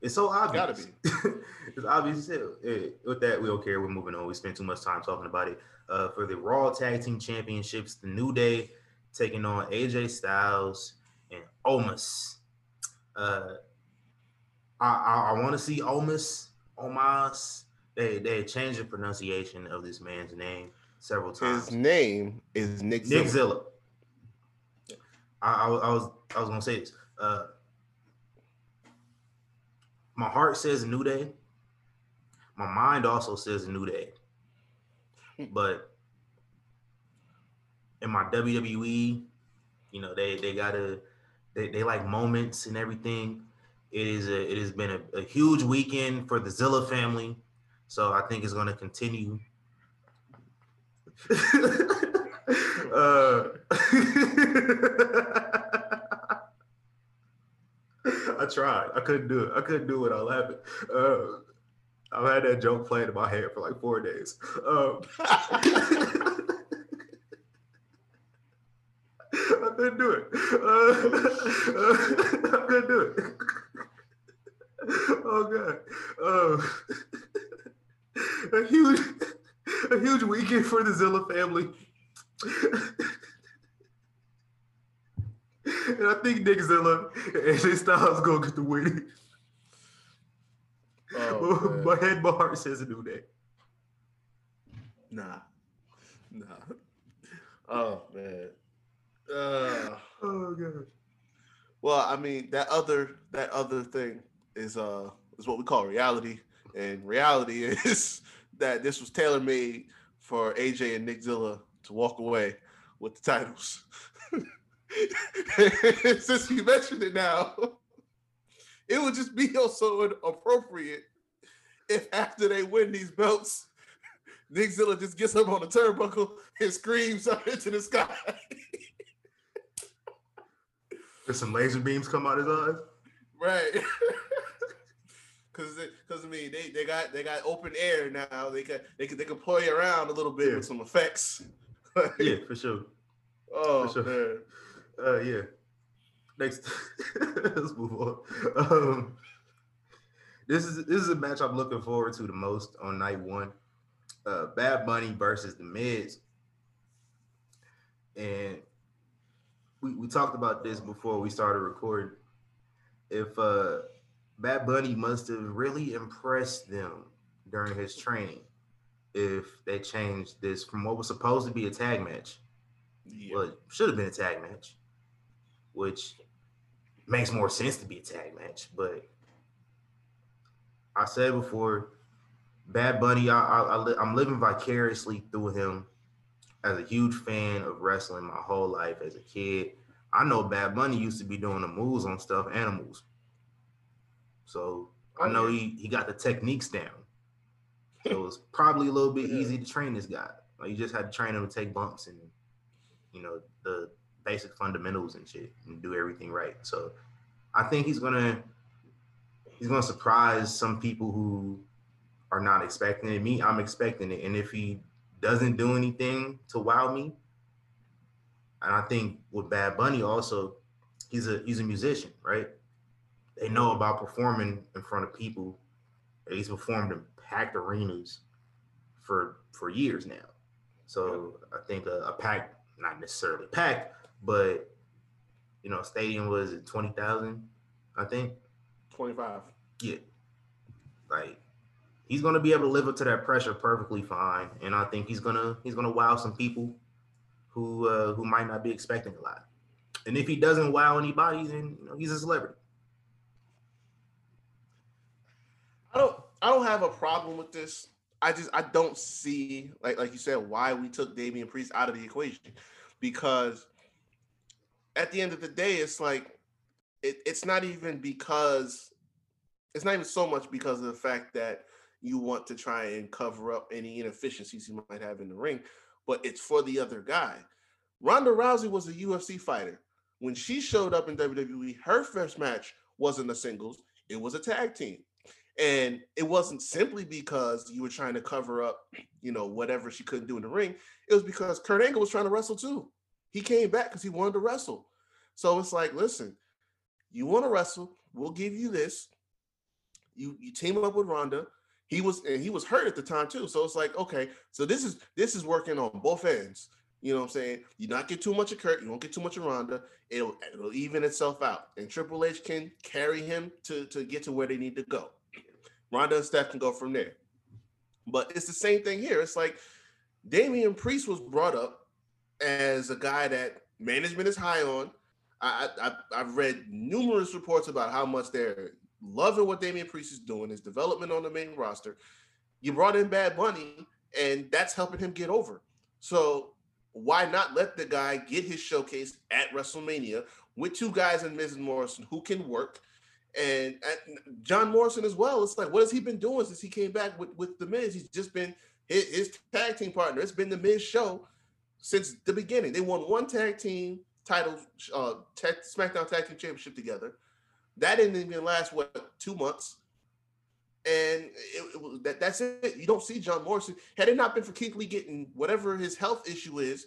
It's so obvious. Gotta be. [LAUGHS] it's obvious. Eh, with that, we don't care. We're moving on. We spent too much time talking about it. Uh, for the Raw Tag Team Championships, the New Day taking on AJ Styles and Omos. Uh, I I, I want to see Omos. Omos. They they changed the pronunciation of this man's name several times. His name is Nick, Nick Zilla. I, I, was- I was I was gonna say this. Uh, my heart says new day. My mind also says new day. But in my WWE, you know, they they gotta they, they like moments and everything. It is a it has been a, a huge weekend for the Zilla family. So I think it's gonna continue. [LAUGHS] uh, [LAUGHS] I tried. I couldn't do it. I couldn't do it without laughing. Uh, I've had that joke playing in my head for like four days. Um, [LAUGHS] I couldn't do it. Uh, [LAUGHS] I couldn't do it. [LAUGHS] Oh god. Um, a huge, a huge weekend for the Zilla family. and I think Nick Zilla and AJ Styles gonna get the win. Oh, [LAUGHS] my head, my heart says a new day. Nah. Nah. Oh man. Uh, Oh god. Well, I mean that other that other thing is uh is what we call reality, and reality [LAUGHS] is that this was tailor made for AJ and Nick Zilla to walk away with the titles. [LAUGHS] Since you mentioned it now, it would just be [LAUGHS] also inappropriate if after they win these belts, [LAUGHS] Nick Zilla just gets up on the turnbuckle and screams up into the sky. [LAUGHS] There's some laser beams come out his eyes. Right. Cause, cause I mean, they, they got they got open air now. They can they can they can play around a little bit Yeah. with some effects. Yeah, for sure. Oh For sure. man. Uh, yeah. Next, [LAUGHS] let's move on. Um, this is this is a match I'm looking forward to the most on night one. Uh, Bad Bunny versus the Miz, and we we talked about this before we started recording. If uh, Bad Bunny must have really impressed them during his training, if they changed this from what was supposed to be a tag match Yeah. well, it should have been a tag match, which makes more sense to be a tag match. But I said before, Bad Bunny, I, I, I I'm living vicariously through him as a huge fan of wrestling my whole life as a kid. I know Bad Bunny used to be doing the moves on stuff animals. So I Oh, know he, he got the techniques down. So [LAUGHS] was probably a little bit Yeah. easy to train this guy. Like you just had to train him to take bumps and you know the basic fundamentals and shit and do everything right. So I think he's gonna he's gonna surprise some people who are not expecting it. Me, I'm expecting it. And if he doesn't do anything to wow me, and I think with Bad Bunny also, he's a he's a musician, right? They know about performing in front of people. He's performed in packed arenas for for years now. So I think a, a packed, not necessarily packed, but you know, stadium was at twenty thousand, I think. 25. Yeah. Like he's gonna be able to live up to that pressure perfectly fine. And I think he's gonna he's gonna wow some people who uh who might not be expecting a lot. And if he doesn't wow anybody, then you know he's a celebrity. I don't I don't have a problem with this. I just I don't see like like you said why we took Damian Priest out of the equation because at the end of the day it's like it, it's not even because it's not even so much because of the fact that you want to try and cover up any inefficiencies you might have in the ring, but it's for the other guy. Ronda Rousey was a UFC fighter. When she showed up in WWE, her first match wasn't a singles, it was a tag team. And it wasn't simply because you were trying to cover up, you know, whatever she couldn't do in the ring. It was because Kurt Angle was trying to wrestle too. He came back because he wanted to wrestle. So it's like, listen, you want to wrestle, we'll give you this. You you team up with Ronda. He was and he was hurt at the time too. So it's like, okay, so this is this is working on both ends. You know what I'm saying? You not get too much of Kurt, you won't get too much of Ronda. It'll it'll even itself out. And Triple H can carry him to, to get to where they need to go. Ronda and Steph can go from there. But it's the same thing here. It's like Damian Priest was brought up as a guy that management is high on. I, I I've- read numerous reports about how much they're loving what Damian Priest is doing, his development on the main roster. You brought in Bad Bunny, and that's helping him get over. So why not let the guy get his showcase at WrestleMania with two guys in Miz and Morrison who can work, and, and John Morrison as well. It's like, what has he been doing since he came back with, with the Miz? He's just been his, his tag team partner. It's been the Miz show since the beginning. They won one tag team title, uh, tag, SmackDown Tag Team Championship together. That didn't even last what two months, and it, it was, that that's it. You don't see John Morrison. Had it not been for Keith Lee getting whatever his health issue is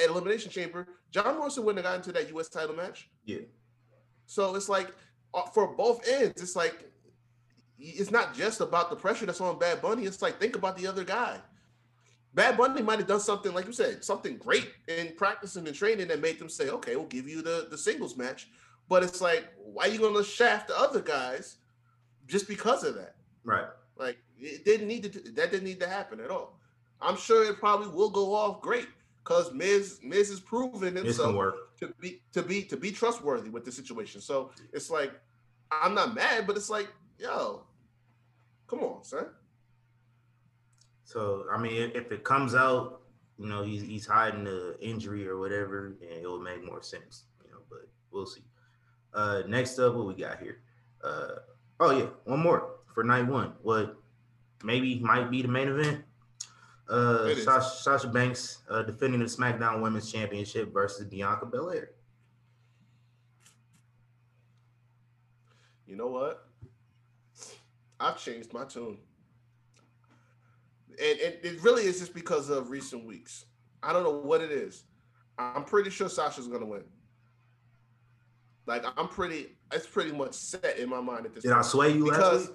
at Elimination Chamber, John Morrison wouldn't have gotten to that U.S. title match. Yeah. So it's like uh, for both ends, it's like it's not just about the pressure that's on Bad Bunny. It's like think about the other guy. Bad Bunny might have done something, like you said, something great in practicing and training that made them say, "Okay, we'll give you the the singles match." But it's like, why are you going to shaft the other guys just because of that? Right. Like it didn't need to. That didn't need to happen at all. I'm sure it probably will go off great, because Miz Miz is proven himself work. to be to be to be trustworthy with the situation. So it's like I'm not mad, but it's like, yo, come on, son. So I mean, if, it comes out, you know, he's he's hiding the injury or whatever, and it will make more sense. You know, but we'll see. Uh, next up, what we got here? Uh, oh yeah, one more for night one. What maybe might be the main event. Uh, Sasha, Sasha Banks uh, defending the SmackDown Women's Championship versus Bianca Belair. You know what? I've changed my tune. And, and it really is just because of recent weeks. I don't know what it is. I'm pretty sure Sasha's gonna win. Like I'm pretty, it's pretty much set in my mind at this Did I point. sway you because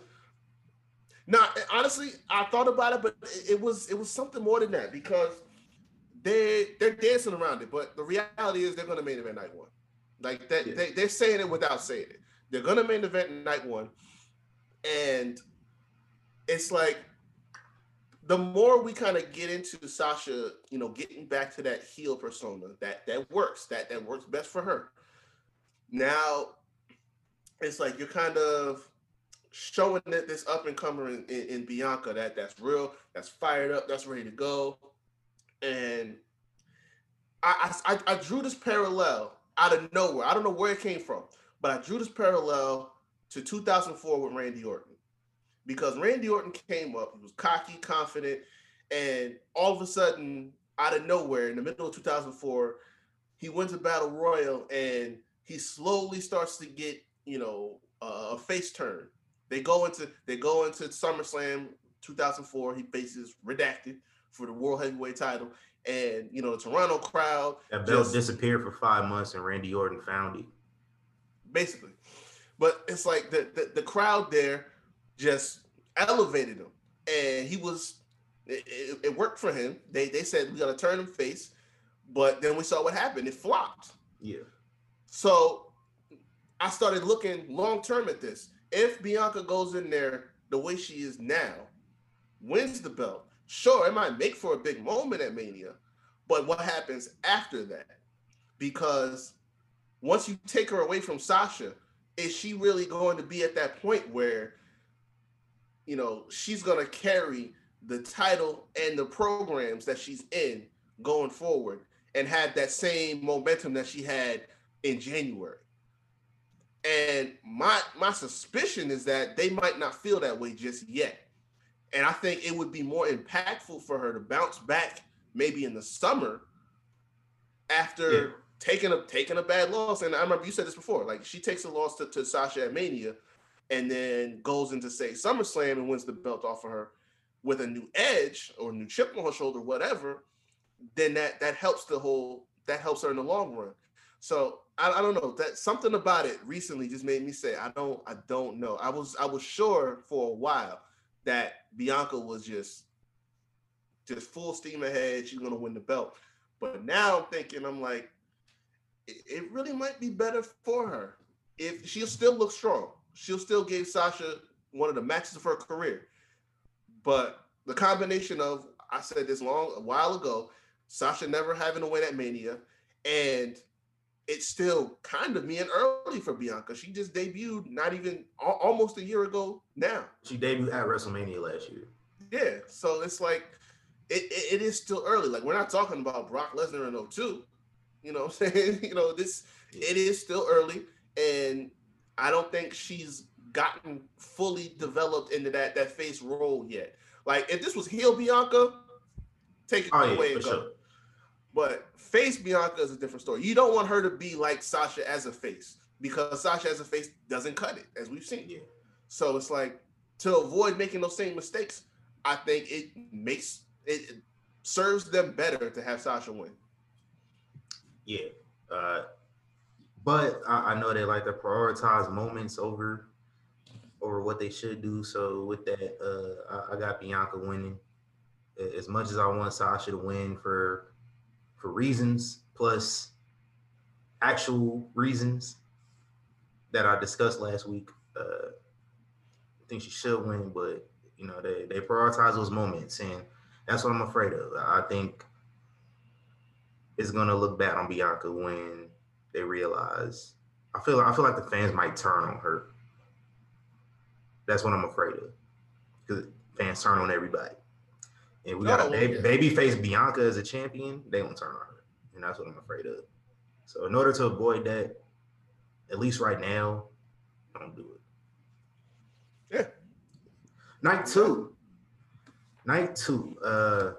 no, honestly, I thought about it, but it, it was it was something more than that because they they're dancing around it. But the reality is they're gonna main event night one. Like that, Yeah. they they're saying it without saying it. They're gonna main event night one, and it's like the more we kind of get into Sasha, you know, getting back to that heel persona that that works, that that works best for her. Now, it's like you're kind of showing that this up and comer in, in, in Bianca that that's real, that's fired up, that's ready to go, and I, I I drew this parallel out of nowhere. I don't know where it came from, but I drew this parallel to 2004 with Randy Orton because Randy Orton came up, he was cocky, confident, and all of a sudden, out of nowhere, in the middle of 2004, he wins a battle royal and he slowly starts to get, you know, uh, a face turn. They go into they go into SummerSlam 2004. He faces Redacted for the World Heavyweight Title, and you know the Toronto crowd That belt just- disappeared for five months, and Randy Orton found it. basically. But it's like the, the the crowd there just elevated him, and he was it, it, it worked for him. They they said we got to turn him face, but then we saw what happened. It flopped. Yeah, So I started looking long term at this. If Bianca goes in there the way she is now, wins the belt, sure, it might make for a big moment at Mania, but what happens after that? Because once you take her away from Sasha, is she really going to be at that point where, you know, she's going to carry the title and the programs that she's in going forward and have that same momentum that she had in January. And my my suspicion is that they might not feel that way just yet. And I think it would be more impactful for her to bounce back maybe in the summer after Yeah. taking a taking a bad loss. And I remember you said this before, like she takes a loss to, to Sasha at Mania and then goes into say SummerSlam and wins the belt off of her with a new edge or new chip on her shoulder, whatever, then that that helps the whole that helps her in the long run. So I, I don't know that something about it recently just made me say I don't I don't know. I was I was sure for a while that Bianca was just just full steam ahead. She's gonna win the belt. But now I'm thinking I'm like it, it really might be better for her if she'll still look strong. She'll still give Sasha one of the matches of her career. But the combination of I said this long a while ago, Sasha never having to win at Mania, and it's still kind of being early for Bianca. She just debuted not even al- almost a year ago now. she debuted at WrestleMania last year. Yeah, so it's like it, it, it is still early. Like we're not talking about Brock Lesnar in 02. You know what I'm [LAUGHS] saying? you know, this it is still early, and I don't think she's gotten fully developed into that that face role yet. Like if this was heel Bianca, take it Oh yeah, away for and go. sure. But face Bianca is a different story. You don't want her to be like Sasha as a face because Sasha as a face doesn't cut it, as we've seen. Yeah. So it's like to avoid making those same mistakes, I think it makes it, it serves them better to have Sasha win. Yeah. Uh, but I, I know they like to prioritize moments over over what they should do. So with that, uh, I, I got Bianca winning. As much as I want Sasha to win for for reasons plus actual reasons that I discussed last week, uh, I think she should win. But you know they they prioritize those moments, and that's what I'm afraid of. I think it's gonna look bad on Bianca when they realize. I feel I feel like the fans might turn on her. That's what I'm afraid of, because fans turn on everybody, and we got Oh, a baby, yeah. baby face Bianca as a champion. They gonna turn on her, and that's what I'm afraid of. So in order to avoid that, at least right now, don't do it. Yeah. Night two. Night two. Uh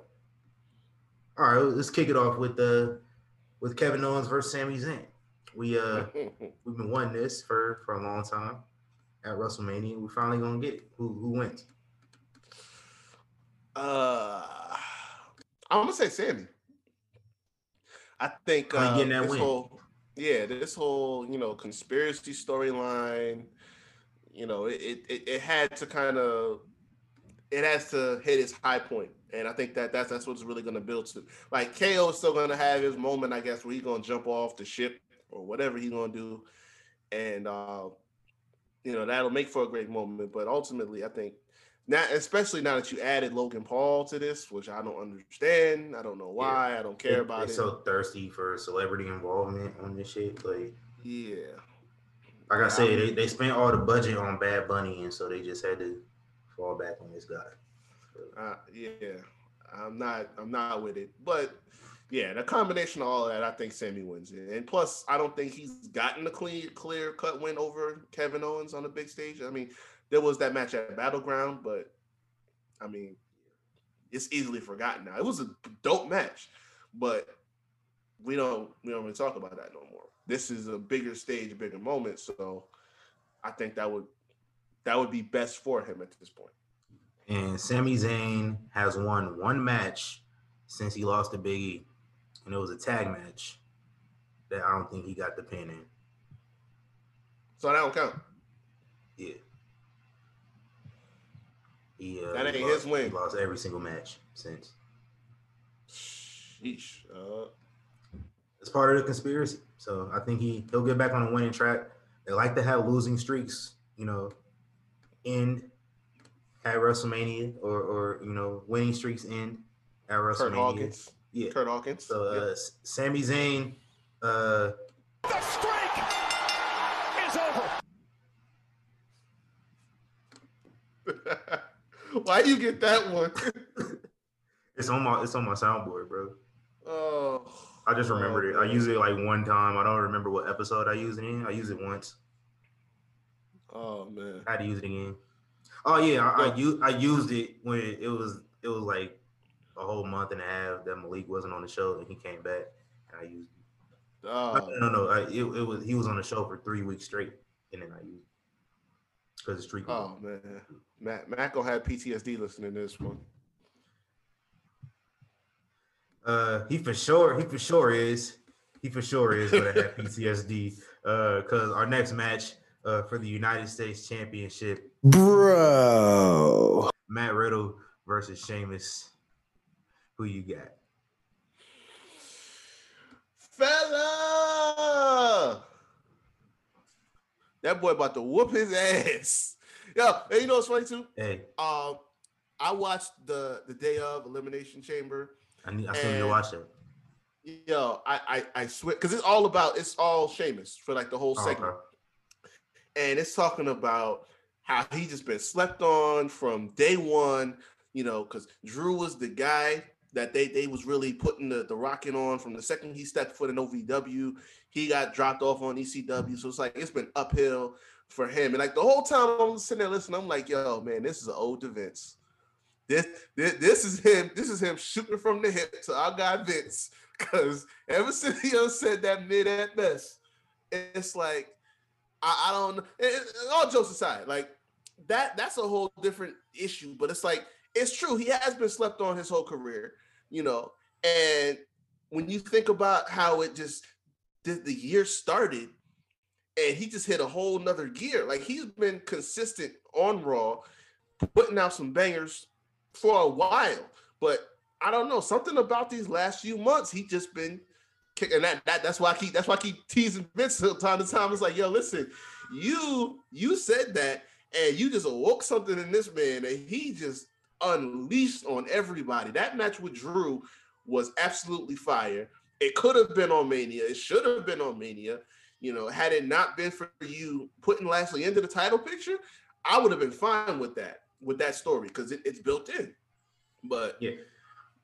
all right, let's kick it off with uh with Kevin Owens versus Sami Zayn. We uh we've been wanting this for for a long time at WrestleMania. We finally gonna get it. Who who wins? Uh, I'm gonna say Sami. I think uh, getting that this win? whole yeah, this whole you know conspiracy storyline, you know, it it, it, it had to kind of it has to hit its high point, and I think that that's that's what's really gonna build to. Like KO is still gonna have his moment, I guess, where he's gonna jump off the ship or whatever he's gonna do, and uh, you know that'll make for a great moment. But ultimately, I think now, especially now that you added Logan Paul to this, which I don't understand. I don't know why. I don't care about they it. so thirsty for celebrity involvement on this shit. Like yeah. like I Yeah, said, they, they spent all the budget on Bad Bunny, and so they just had to fall back on this guy. Uh, yeah, I'm not. I'm not with it. But yeah, the combination of all that, I think Sami wins it. And plus, I don't think he's gotten a clean, clear cut win over Kevin Owens on the big stage. I mean, there was that match at Battleground, but I mean, it's easily forgotten now. It was a dope match, but we don't we don't really talk about that no more. This is a bigger stage, a bigger moment. So I think that would that would be best for him at this point. And Sami Zayn has won one match since he lost to Big E, and it was a tag match that I don't think he got the pin in. So that don't count. Yeah. He, uh, That ain't lost, his win. He lost every single match since. Sheesh. Uh, It's part of the conspiracy. So I think he he'll get back on the winning track. They like to have losing streaks, you know, end at WrestleMania or or you know winning streaks end at WrestleMania. Kurt Hawkins. Yeah. Kurt Hawkins. So uh, S- Sami Zayn, uh, The streak is over. Yeah. [LAUGHS] Why you get that one? [LAUGHS] it's on my it's on my soundboard, bro. oh. I just remembered it. I man. use it like one time. I don't remember what episode I used it in. I use it once. Oh man. I had to use it again. Oh yeah, I, I, Well- u- I used it when it was it was like a whole month and a half that Malik wasn't on the show and he came back. And I used it. Oh, no, no, no. I, it, it was he was on the show for three weeks straight, and then I used because it's streak. was oh man. Matt Matt gonna have PTSD listening to this one. Uh, he for sure, he for sure is. He for sure is gonna have [LAUGHS] PTSD. Uh, because our next match, uh, for the United States Championship, Bro. Matt Riddle versus Sheamus. Who you got? Fella! That boy about to whoop his ass. Yo, and you know what's funny too? Hey, Um, I watched the the day of Elimination Chamber. I need. I still need to watch that. Yo, I I, I swear because it's all about it's all Sheamus for like the whole Oh, segment. okay. and it's talking about how he just been slept on from day one, you know, because Drew was the guy that they they was really putting the, the rocking on from the second he stepped foot in OVW. He got dropped off on ECW. So it's like it's been uphill for him. And like the whole time I'm sitting there listening, I'm like, yo, man, this is an old to Vince. This, this this is him, this is him shooting from the hip to our guy Vince. Cause ever since he said that mid at best, it's like I, I don't and All jokes aside, like that that's a whole different issue. But it's like it's true. He has been slept on his whole career, you know. And when you think about how it just the, the year started, and he just hit a whole nother gear. Like he's been consistent on Raw, putting out some bangers for a while. But I don't know something about these last few months. He just been kicking that. That that's why I keep that's why I keep teasing Vince from time to time. It's like, yo, listen, you you said that, and you just awoke something in this man, and he just unleashed on everybody. That match with Drew was absolutely fire. It could have been on Mania. It should have been on Mania. You know, had it not been for you putting Lashley into the title picture, I would have been fine with that, with that story, because it, it's built in. But Yeah.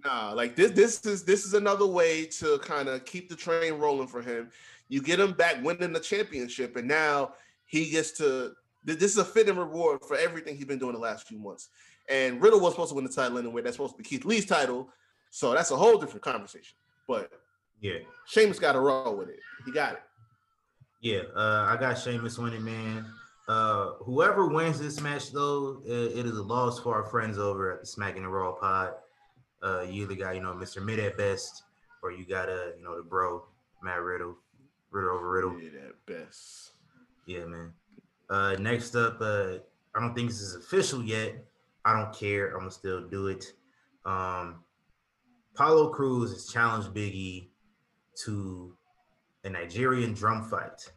nah, like this, this is this is another way to kind of keep the train rolling for him. You get him back winning the championship, and now he gets to. This is a fitting reward for everything he's been doing the last few months. And Riddle was supposed to win the title anyway. That's supposed to be Keith Lee's title, so that's a whole different conversation. But Yeah. Sheamus got a roll with it. He got it. Yeah, uh, I got Sheamus winning, man. Uh, whoever wins this match, though, it, it is a loss for our friends over at the Smacking the Raw Pod. Uh, you either got, you know, Mr. Mid at best, or you got, uh, you know, the bro, Matt Riddle, Riddle over Riddle. Did at best. Yeah, man. Uh, next up, uh, I don't think this is official yet. I don't care. I'm gonna still do it. Um, Apollo Crews has challenged Biggie to a Nigerian drum fight.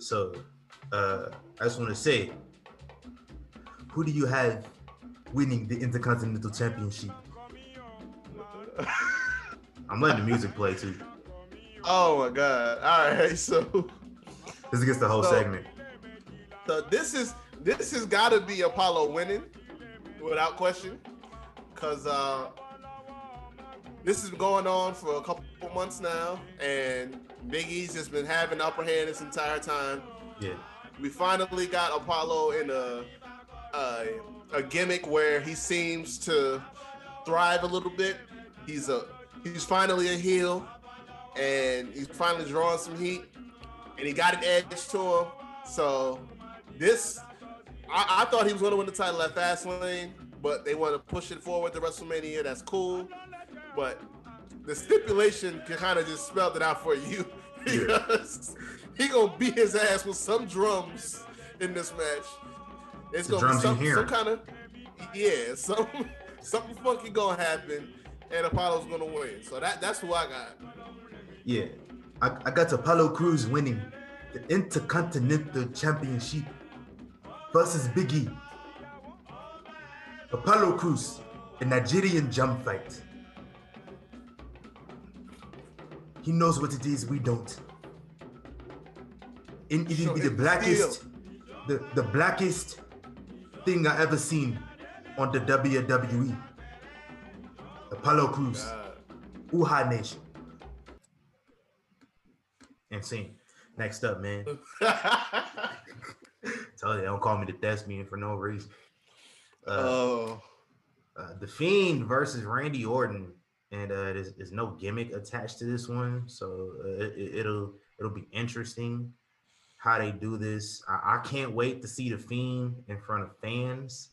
So, uh, I just want to say, who do you have winning the Intercontinental Championship? [LAUGHS] I'm letting the music play too. Oh my god! All right, [LAUGHS] so This gets the whole So- segment. so this is this has got to be Apollo winning, without question, because uh, this has been going on for a couple months now, and Big E's just been having the upper hand this entire time. Yeah. We finally got Apollo in a a, a gimmick where he seems to thrive a little bit. He's a he's finally a heel, and he's finally drawing some heat, and he got an edge to him. So this, I, I thought he was going to win the title at Fastlane, but they want to push it forward to WrestleMania. That's cool, but the stipulation can kind of just spelled it out for you Yeah. [LAUGHS] because he gonna beat his ass with some drums in this match. It's The gonna be some, some kind of yeah, some [LAUGHS] something funky gonna happen, and Apollo's gonna win. So that that's who I got. Yeah, I, I got Apollo Crews winning the Intercontinental Championship versus Biggie. Apollo Crews, a Nigerian jump fight. He knows what it is, we don't. And it will be the the blackest, the, the blackest thing I ever seen on the WWE. Apollo Crews, Uhaa Nation. Insane. Next up, man. [LAUGHS] Tell you, don't call me the thespian for no reason. Uh, Oh, uh, the Fiend versus Randy Orton, and uh, there's, there's no gimmick attached to this one, so uh, it, it'll it'll be interesting how they do this. I, I can't wait to see the Fiend in front of fans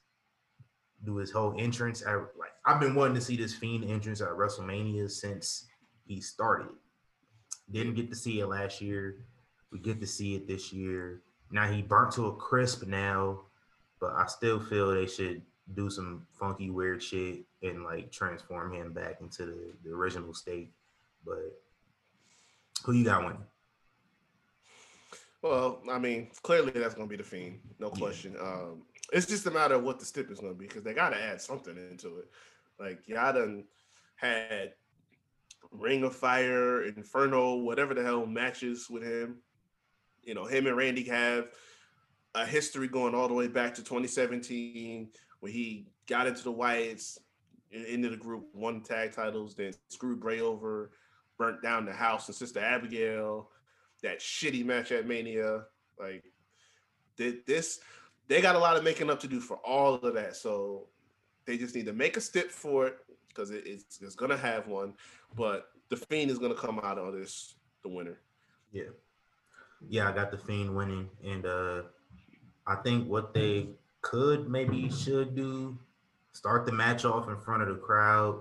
do his whole entrance. At, like I've been wanting to see this Fiend entrance at WrestleMania since he started. Didn't get to see it last year. We get to see it this year. Now he burnt to a crisp now, but I still feel they should do some funky weird shit and like transform him back into the, the original state. But who you got winning? well, I mean, clearly that's gonna be the fiend, no Yeah. question. Um, it's just a matter of what the stip is gonna be because they gotta add something into it. Like y'all done had Ring of Fire, Inferno, whatever the hell matches with him. You know, him and Randy have a history going all the way back to 2017 when he got into the in- into the group, won tag titles, then screwed Bray over, burnt down the house and Sister Abigail, that shitty match at Mania. Like, did this, they got a lot of making up to do for all of that. So they just need to make a step for it because it, it's, it's going to have one. But the Fiend is going to come out on this the winner. Yeah. Yeah, I got the Fiend winning. And uh I think what they could maybe should do, start the match off in front of the crowd,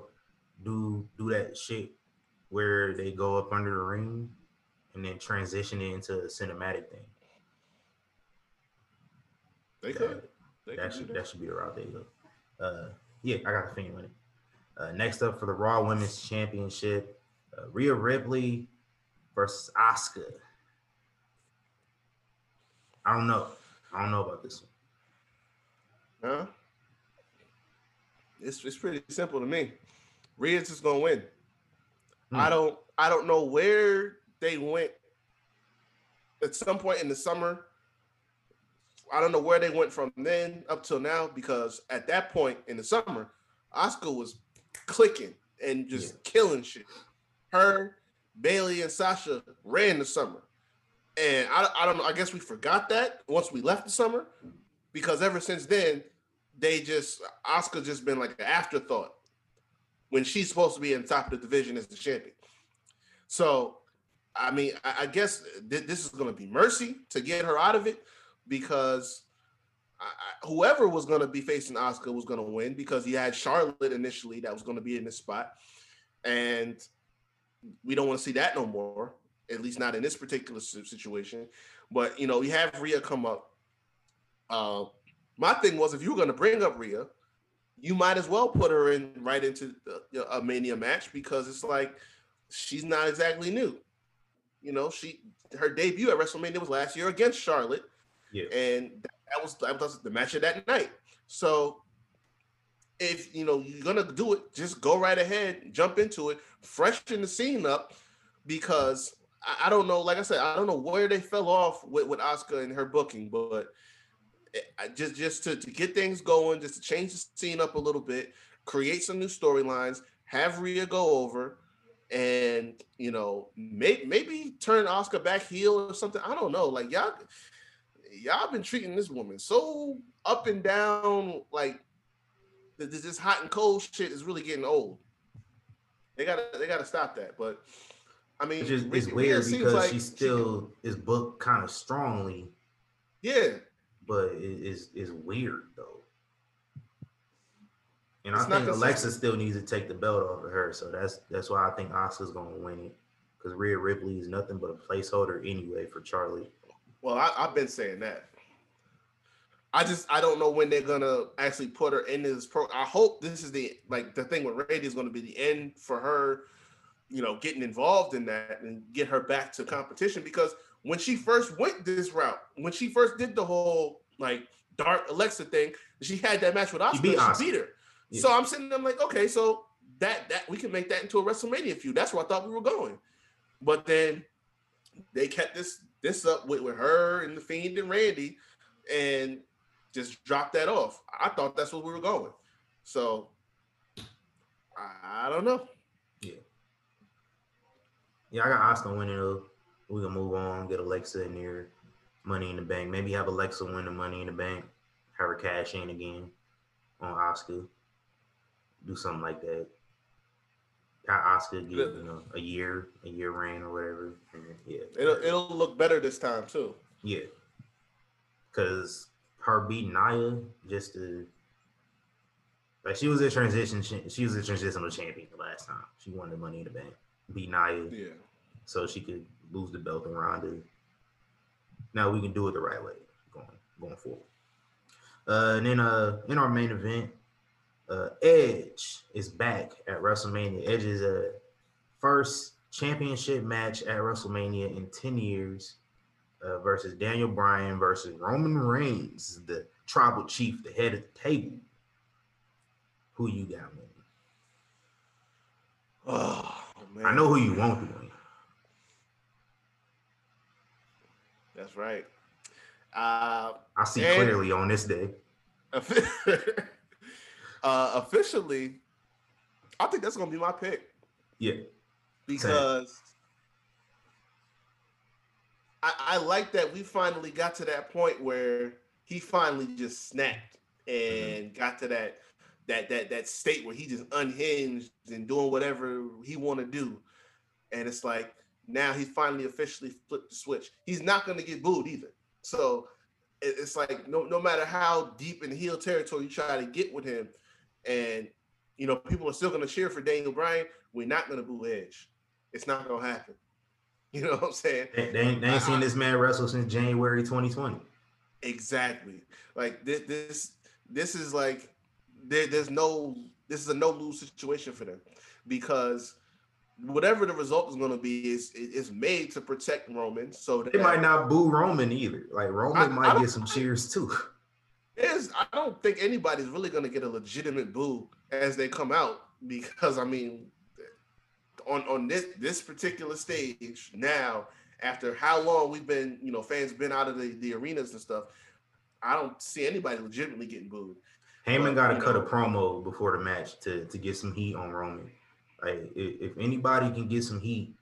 do do that shit where they go up under the ring and then transition it into a cinematic thing. They could. They that could should do that should be the route they go. Uh, yeah, I got the Fiend winning. Uh, next up for the Raw Women's Championship, uh, Rhea Ripley versus Asuka. I don't know. I don't know about this one. Huh? It's, it's pretty simple to me. Rhea's is gonna win. I Hmm. don't I don't know where they went at some point in the summer. I don't know where they went from then up till now because at that point in the summer, Asuka was clicking and just killing shit. Her, Bayley, and Sasha ran the summer. And I, I don't know, I guess we forgot that once we left the summer because ever since then, they just, Asuka just been like an afterthought when she's supposed to be in top of the division as the champion. So, I mean, I, I guess th- this is going to be mercy to get her out of it because I, whoever was going to be facing Asuka was going to win because he had Charlotte initially that was going to be in this spot, and we don't want to see that no more. At least not in this particular situation. But you know, we have Rhea come up. Uh, my thing was, if you were going to bring up Rhea, you might as well put her in right into the, a Mania match because it's like she's not exactly new. You know, she her debut at WrestleMania was last year against Charlotte, Yeah. and that was that was the match of that night. So if you know you're gonna do it, just go right ahead, jump into it, freshen the scene up, because I, I don't know. Like I said, I don't know where they fell off with with Asuka and her booking, but I- just just to, to get things going, just to change the scene up a little bit, create some new storylines, have Rhea go over, and you know, may, maybe turn Asuka back heel or something. I don't know. Like y'all, y'all been treating this woman so up and down. Like th- th- this hot and cold shit is really getting old. They gotta they gotta stop that. But I mean, It's just it's Rhea weird seems because like she still is booked kind of strongly, yeah. but it is is weird though. And It's I think. Alexa still needs to take the belt off of her, so that's that's why I think Asuka's gonna win it. Because Rhea Ripley is nothing but a placeholder anyway for Charlie. Well, I, I've been saying that. I just I don't know when they're gonna actually put her in this pro. I hope this is the like the thing with Randy is gonna be the end for her, you know, getting involved in that and get her back to competition because when she first went this route, when she first did the whole like dark Alexa thing, she had that match with Asuka. She beat beat, her. Yeah. So I'm sitting there I'm like, okay, so that that we can make that into a WrestleMania feud. That's where I thought we were going. But then they kept this this up with, with her and the Fiend and Randy, and just dropped that off. I thought that's where we were going. So I, I don't know. Yeah, I got Asuka winning. Though. We can move on, get Alexa in there, Money in the Bank. Maybe have Alexa win the Money in the Bank, have her cash in again on Asuka. Do something like that. Got Asuka get you know a year, a year reign or whatever. And yeah, It'll it'll look better this time too. yeah. Cause her beating Nia just to like she was a transition. She was a transitional champion the last time. She won the Money in the Bank, beat Nia Yeah. so she could lose the belt to Ronda. Now we can do it the right way going going forward. Uh, and then uh, in our main event, uh, Edge is back at WrestleMania. Edge's uh, first championship match at WrestleMania in 10 years uh, versus Daniel Bryan versus Roman Reigns, the tribal chief, the head of the table. Who you got, man? Oh man. I know who you want to win. That's right. Uh, I see And- clearly on this day. [LAUGHS] uh, officially, I think that's gonna be my pick Yeah. because I, I like that we finally got to that point where he finally just snapped and got to that that that that state where he just unhinged and doing whatever he want to do, and it's like now he's finally officially flipped the switch. He's not going to get booed either. So it's like no no matter how deep in heel territory you try to get with him, and you know people are still going to cheer for Daniel Bryan. We're not going to boo Edge. It's not going to happen. [LAUGHS] You know what I'm saying? They, they ain't, they ain't seen this man wrestle since January 2020. Exactly. Like this, this, this is like there, there's no. This is a no lose situation for them because whatever the result is going to be is is made to protect Roman. So They might not boo Roman either. Like Roman I- I might don't- get some cheers too. is I don't think anybody's really going to get a legitimate boo as they come out because I mean, on on this this particular stage now, after how long we've been, you know, fans been out of the, the arenas and stuff, I don't see anybody legitimately getting booed. Heyman got to cut a promo before the match to to get some heat on Roman. Like if, if anybody can get some heat,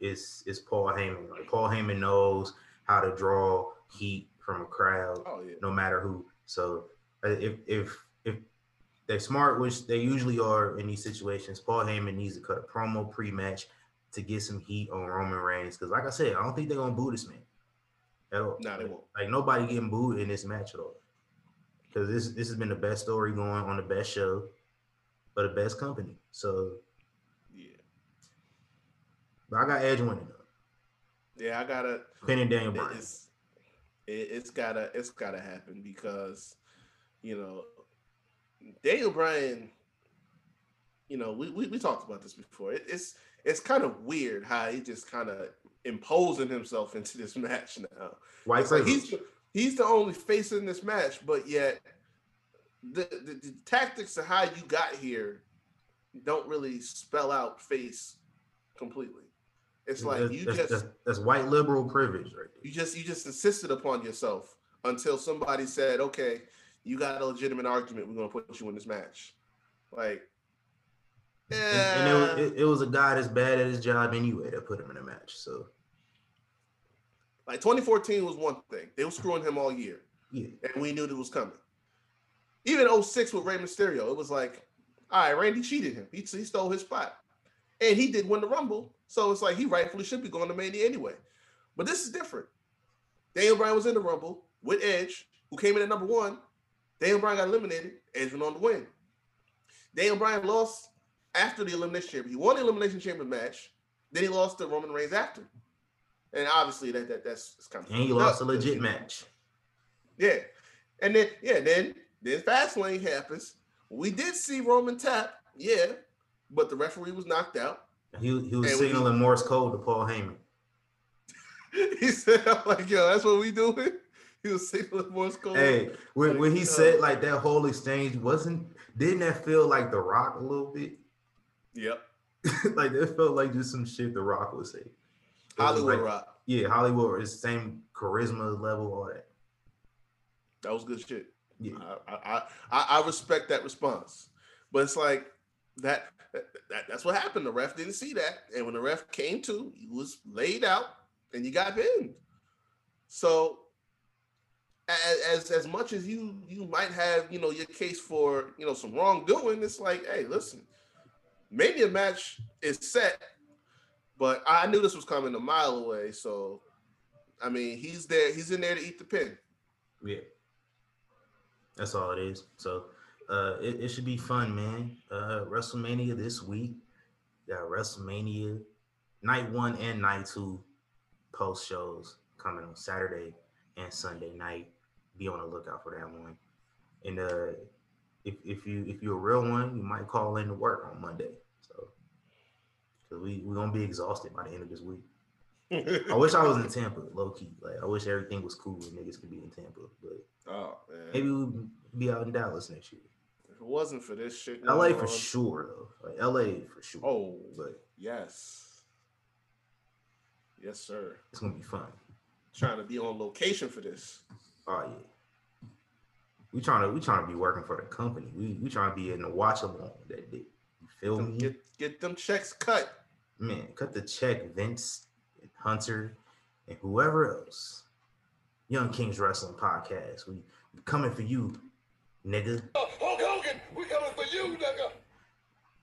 it's it's Paul Heyman. Like Paul Heyman knows how to draw heat from a crowd, Oh yeah. no matter who. So uh, if if if they're smart, which they usually are in these situations, Paul Heyman needs to cut a promo pre-match to get some heat on Roman Reigns. Because like I said, I don't think they're gonna boo this man at all. Nah, they won't. Like nobody getting booed in this match at all. Because this this has been the best story going on the best show, for the best company. So Yeah. but I got Edge winning though. Yeah, I gotta Pinning Daniel Bryan. it's it, it's gotta it's gotta happen because you know Daniel Bryan, you know, we, we, we talked about this before. It, it's it's kind of weird how he just kind of imposing himself into this [LAUGHS] match now. White It's like he's he's the only face in this match, but yet the, the, the tactics of how you got here don't really spell out face completely. It's like that's, you that's, just that's, that's white liberal privilege right there. you just you just insisted upon yourself until somebody said, "Okay, you got a legitimate argument. We're gonna put you in this match." Like, And, and it, yeah, it, it was a guy that's bad at his job anyway that put him in a match. So like 2014 was one thing. They were screwing him all year, yeah, and we knew it was coming. Even 06 with Rey Mysterio, it was like, all right, Randy cheated him. He, he stole his spot, and he did win the Rumble. So it's like he rightfully should be going to Mania anyway. But this is different. Daniel Bryan was in the Rumble with Edge, who came in at number one. Daniel Bryan got eliminated. Edge went on to win. Daniel Bryan lost after the Elimination Chamber. He won the Elimination Chamber match. Then he lost to Roman Reigns after. And obviously that, that that's it's kind of and he lost a legit match. Yeah. And then yeah, then then Fastlane happens. We did see Roman tap, yeah, but the referee was knocked out. He, he was And when he- signaling [LAUGHS] Morse code to Paul Heyman. he said, I'm like, yo, that's what we doing. He was signaling Morse code. Hey, when, when he Uh, said like that whole exchange wasn't didn't that feel like The Rock a little bit? Yep. [LAUGHS] like it felt like just some shit The Rock would say. Hollywood like- Rock. Yeah, Hollywood is the same charisma level, all that. That was good shit. Yeah. I, I, I, I respect that response. But it's like that, that, that that's what happened. The ref didn't see that. And when the ref came to, he was laid out and you got pinned. So as, as as much as you you might have, you know, your case for, you know, some wrongdoing, it's like, hey, listen, maybe a match is set, but I knew this was coming a mile away. So I mean, he's there, he's in there to eat the pin. Yeah. That's all it is. So uh it, it should be fun, man. Uh WrestleMania this week. Got WrestleMania night one and night two post shows coming on Saturday and Sunday night. Be on the lookout for that one. And uh if if you if you're a real one, you might call in to work on Monday. We, we're gonna be exhausted by the end of this week. [LAUGHS] I wish I was in Tampa, low key. Like I wish everything was cool and niggas could be in Tampa, but Oh man. maybe we'll be out in Dallas next year. If it wasn't for this shit. LA for on- sure though. Like LA for sure. Oh, but yes. Yes, sir. it's gonna be fun. Trying to be on location for this. Oh yeah. We trying to we trying to be working for the company. We we trying to be in the watch along that day. You feel Them- me? Get get them checks cut. Man, cut the check, Vince Hunter and whoever else. Young Kings Wrestling Podcast. We we coming for you, nigga. Hulk Hogan, we coming for you, nigga.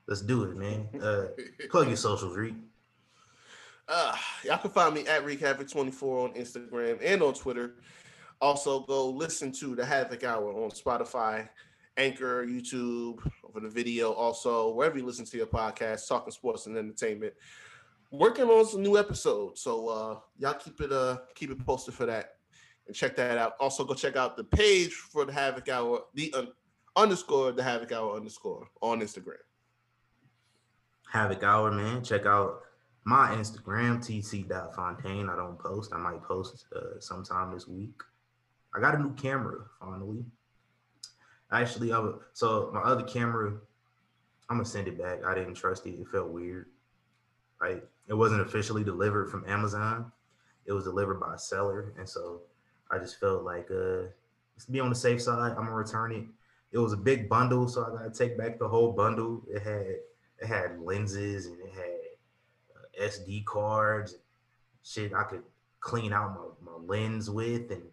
Let's do it, man. Uh plug your socials, Riq. Uh, y'all can find me at Riq Havoc 24 on Instagram and on Twitter. Also, go listen to the Havoc Hour on Spotify, Anchor, YouTube, for the video. Also, wherever you listen to your podcast, talking sports and entertainment. Working on some new episodes, so uh, y'all keep it uh keep it posted for that and check that out. Also, go check out the page for the Havoc Hour, the un- underscore the Havoc Hour underscore on Instagram. Havoc Hour, man. Check out my Instagram, tc.fontaine. I don't post. I might post uh, sometime this week. I got a new camera finally. Actually, I was, so my other camera, I'm gonna send it back. I didn't trust it. It felt weird. right? It wasn't officially delivered from Amazon. It was delivered by a seller, and so I just felt like uh, let's be on the safe side. I'm gonna return it. It was a big bundle, so I gotta take back the whole bundle. It had it had lenses and it had uh, SD cards, shit I could clean out my, my lens with, and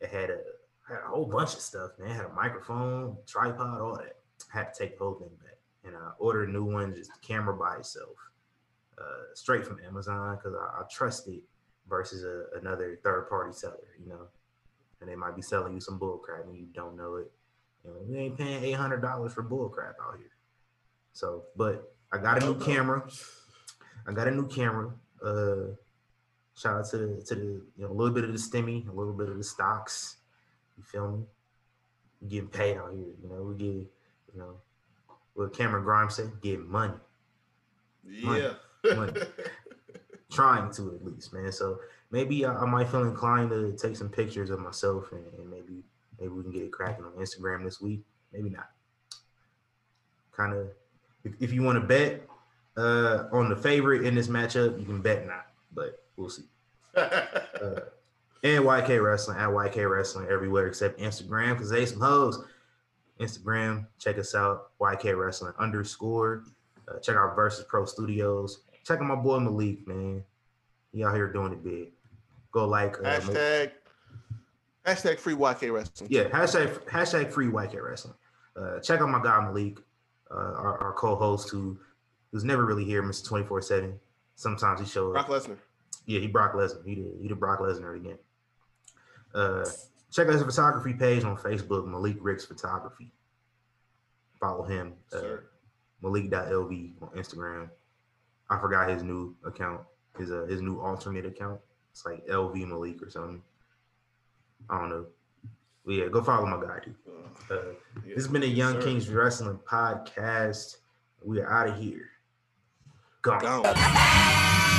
it had a had a whole bunch of stuff. Man, it had a microphone, tripod, all that. I had to take the whole thing back, and I ordered a new one, just the camera by itself, uh, straight from Amazon because I, I trust it versus a, another third party seller, you know. And they might be selling you some bull crap and you don't know it. You know, we ain't paying eight hundred dollars for bull crap out here. So, but I got a new camera. I got a new camera. Uh, shout out to the, to the you know a little bit of the stimmy, a little bit of the stocks. You feel me? We getting paid out here. You know, we get you know what Cameron Grimes said, get money. Yeah. Money. [LAUGHS] Trying to at least, man. So maybe I, I might feel inclined to take some pictures of myself and, and maybe maybe we can get it cracking on Instagram this week. Maybe not. Kind of if, if you want to bet uh on the favorite in this matchup, you can bet not, but we'll see. [LAUGHS] Uh, and YK Wrestling at YK Wrestling everywhere except Instagram because they some hoes. Instagram, check us out, YK Wrestling underscore. Uh, check out Versus Pro Studios. Check out my boy Malik, man. He out here doing it big. Go like uh, hashtag hashtag free YK wrestling. yeah, hashtag hashtag free YK Wrestling. Uh, check out my guy Malik, uh, our, our co-host who who's never really here, Mr. 24 7. Sometimes he shows Brock Lesnar. Yeah, he Brock Lesnar. He did he did Brock Lesnar again. Uh check out his photography page on Facebook, Malik Ricks Photography. Follow him. Uh. Malik.lv on Instagram. I forgot his new account, his uh, his new alternate account. It's like LV Malik or something. I don't know. But yeah, go follow my guy, dude. Uh, Uh, yeah. this has been a Young Sir. Kings Wrestling podcast. We are out of here. Gone. Gone.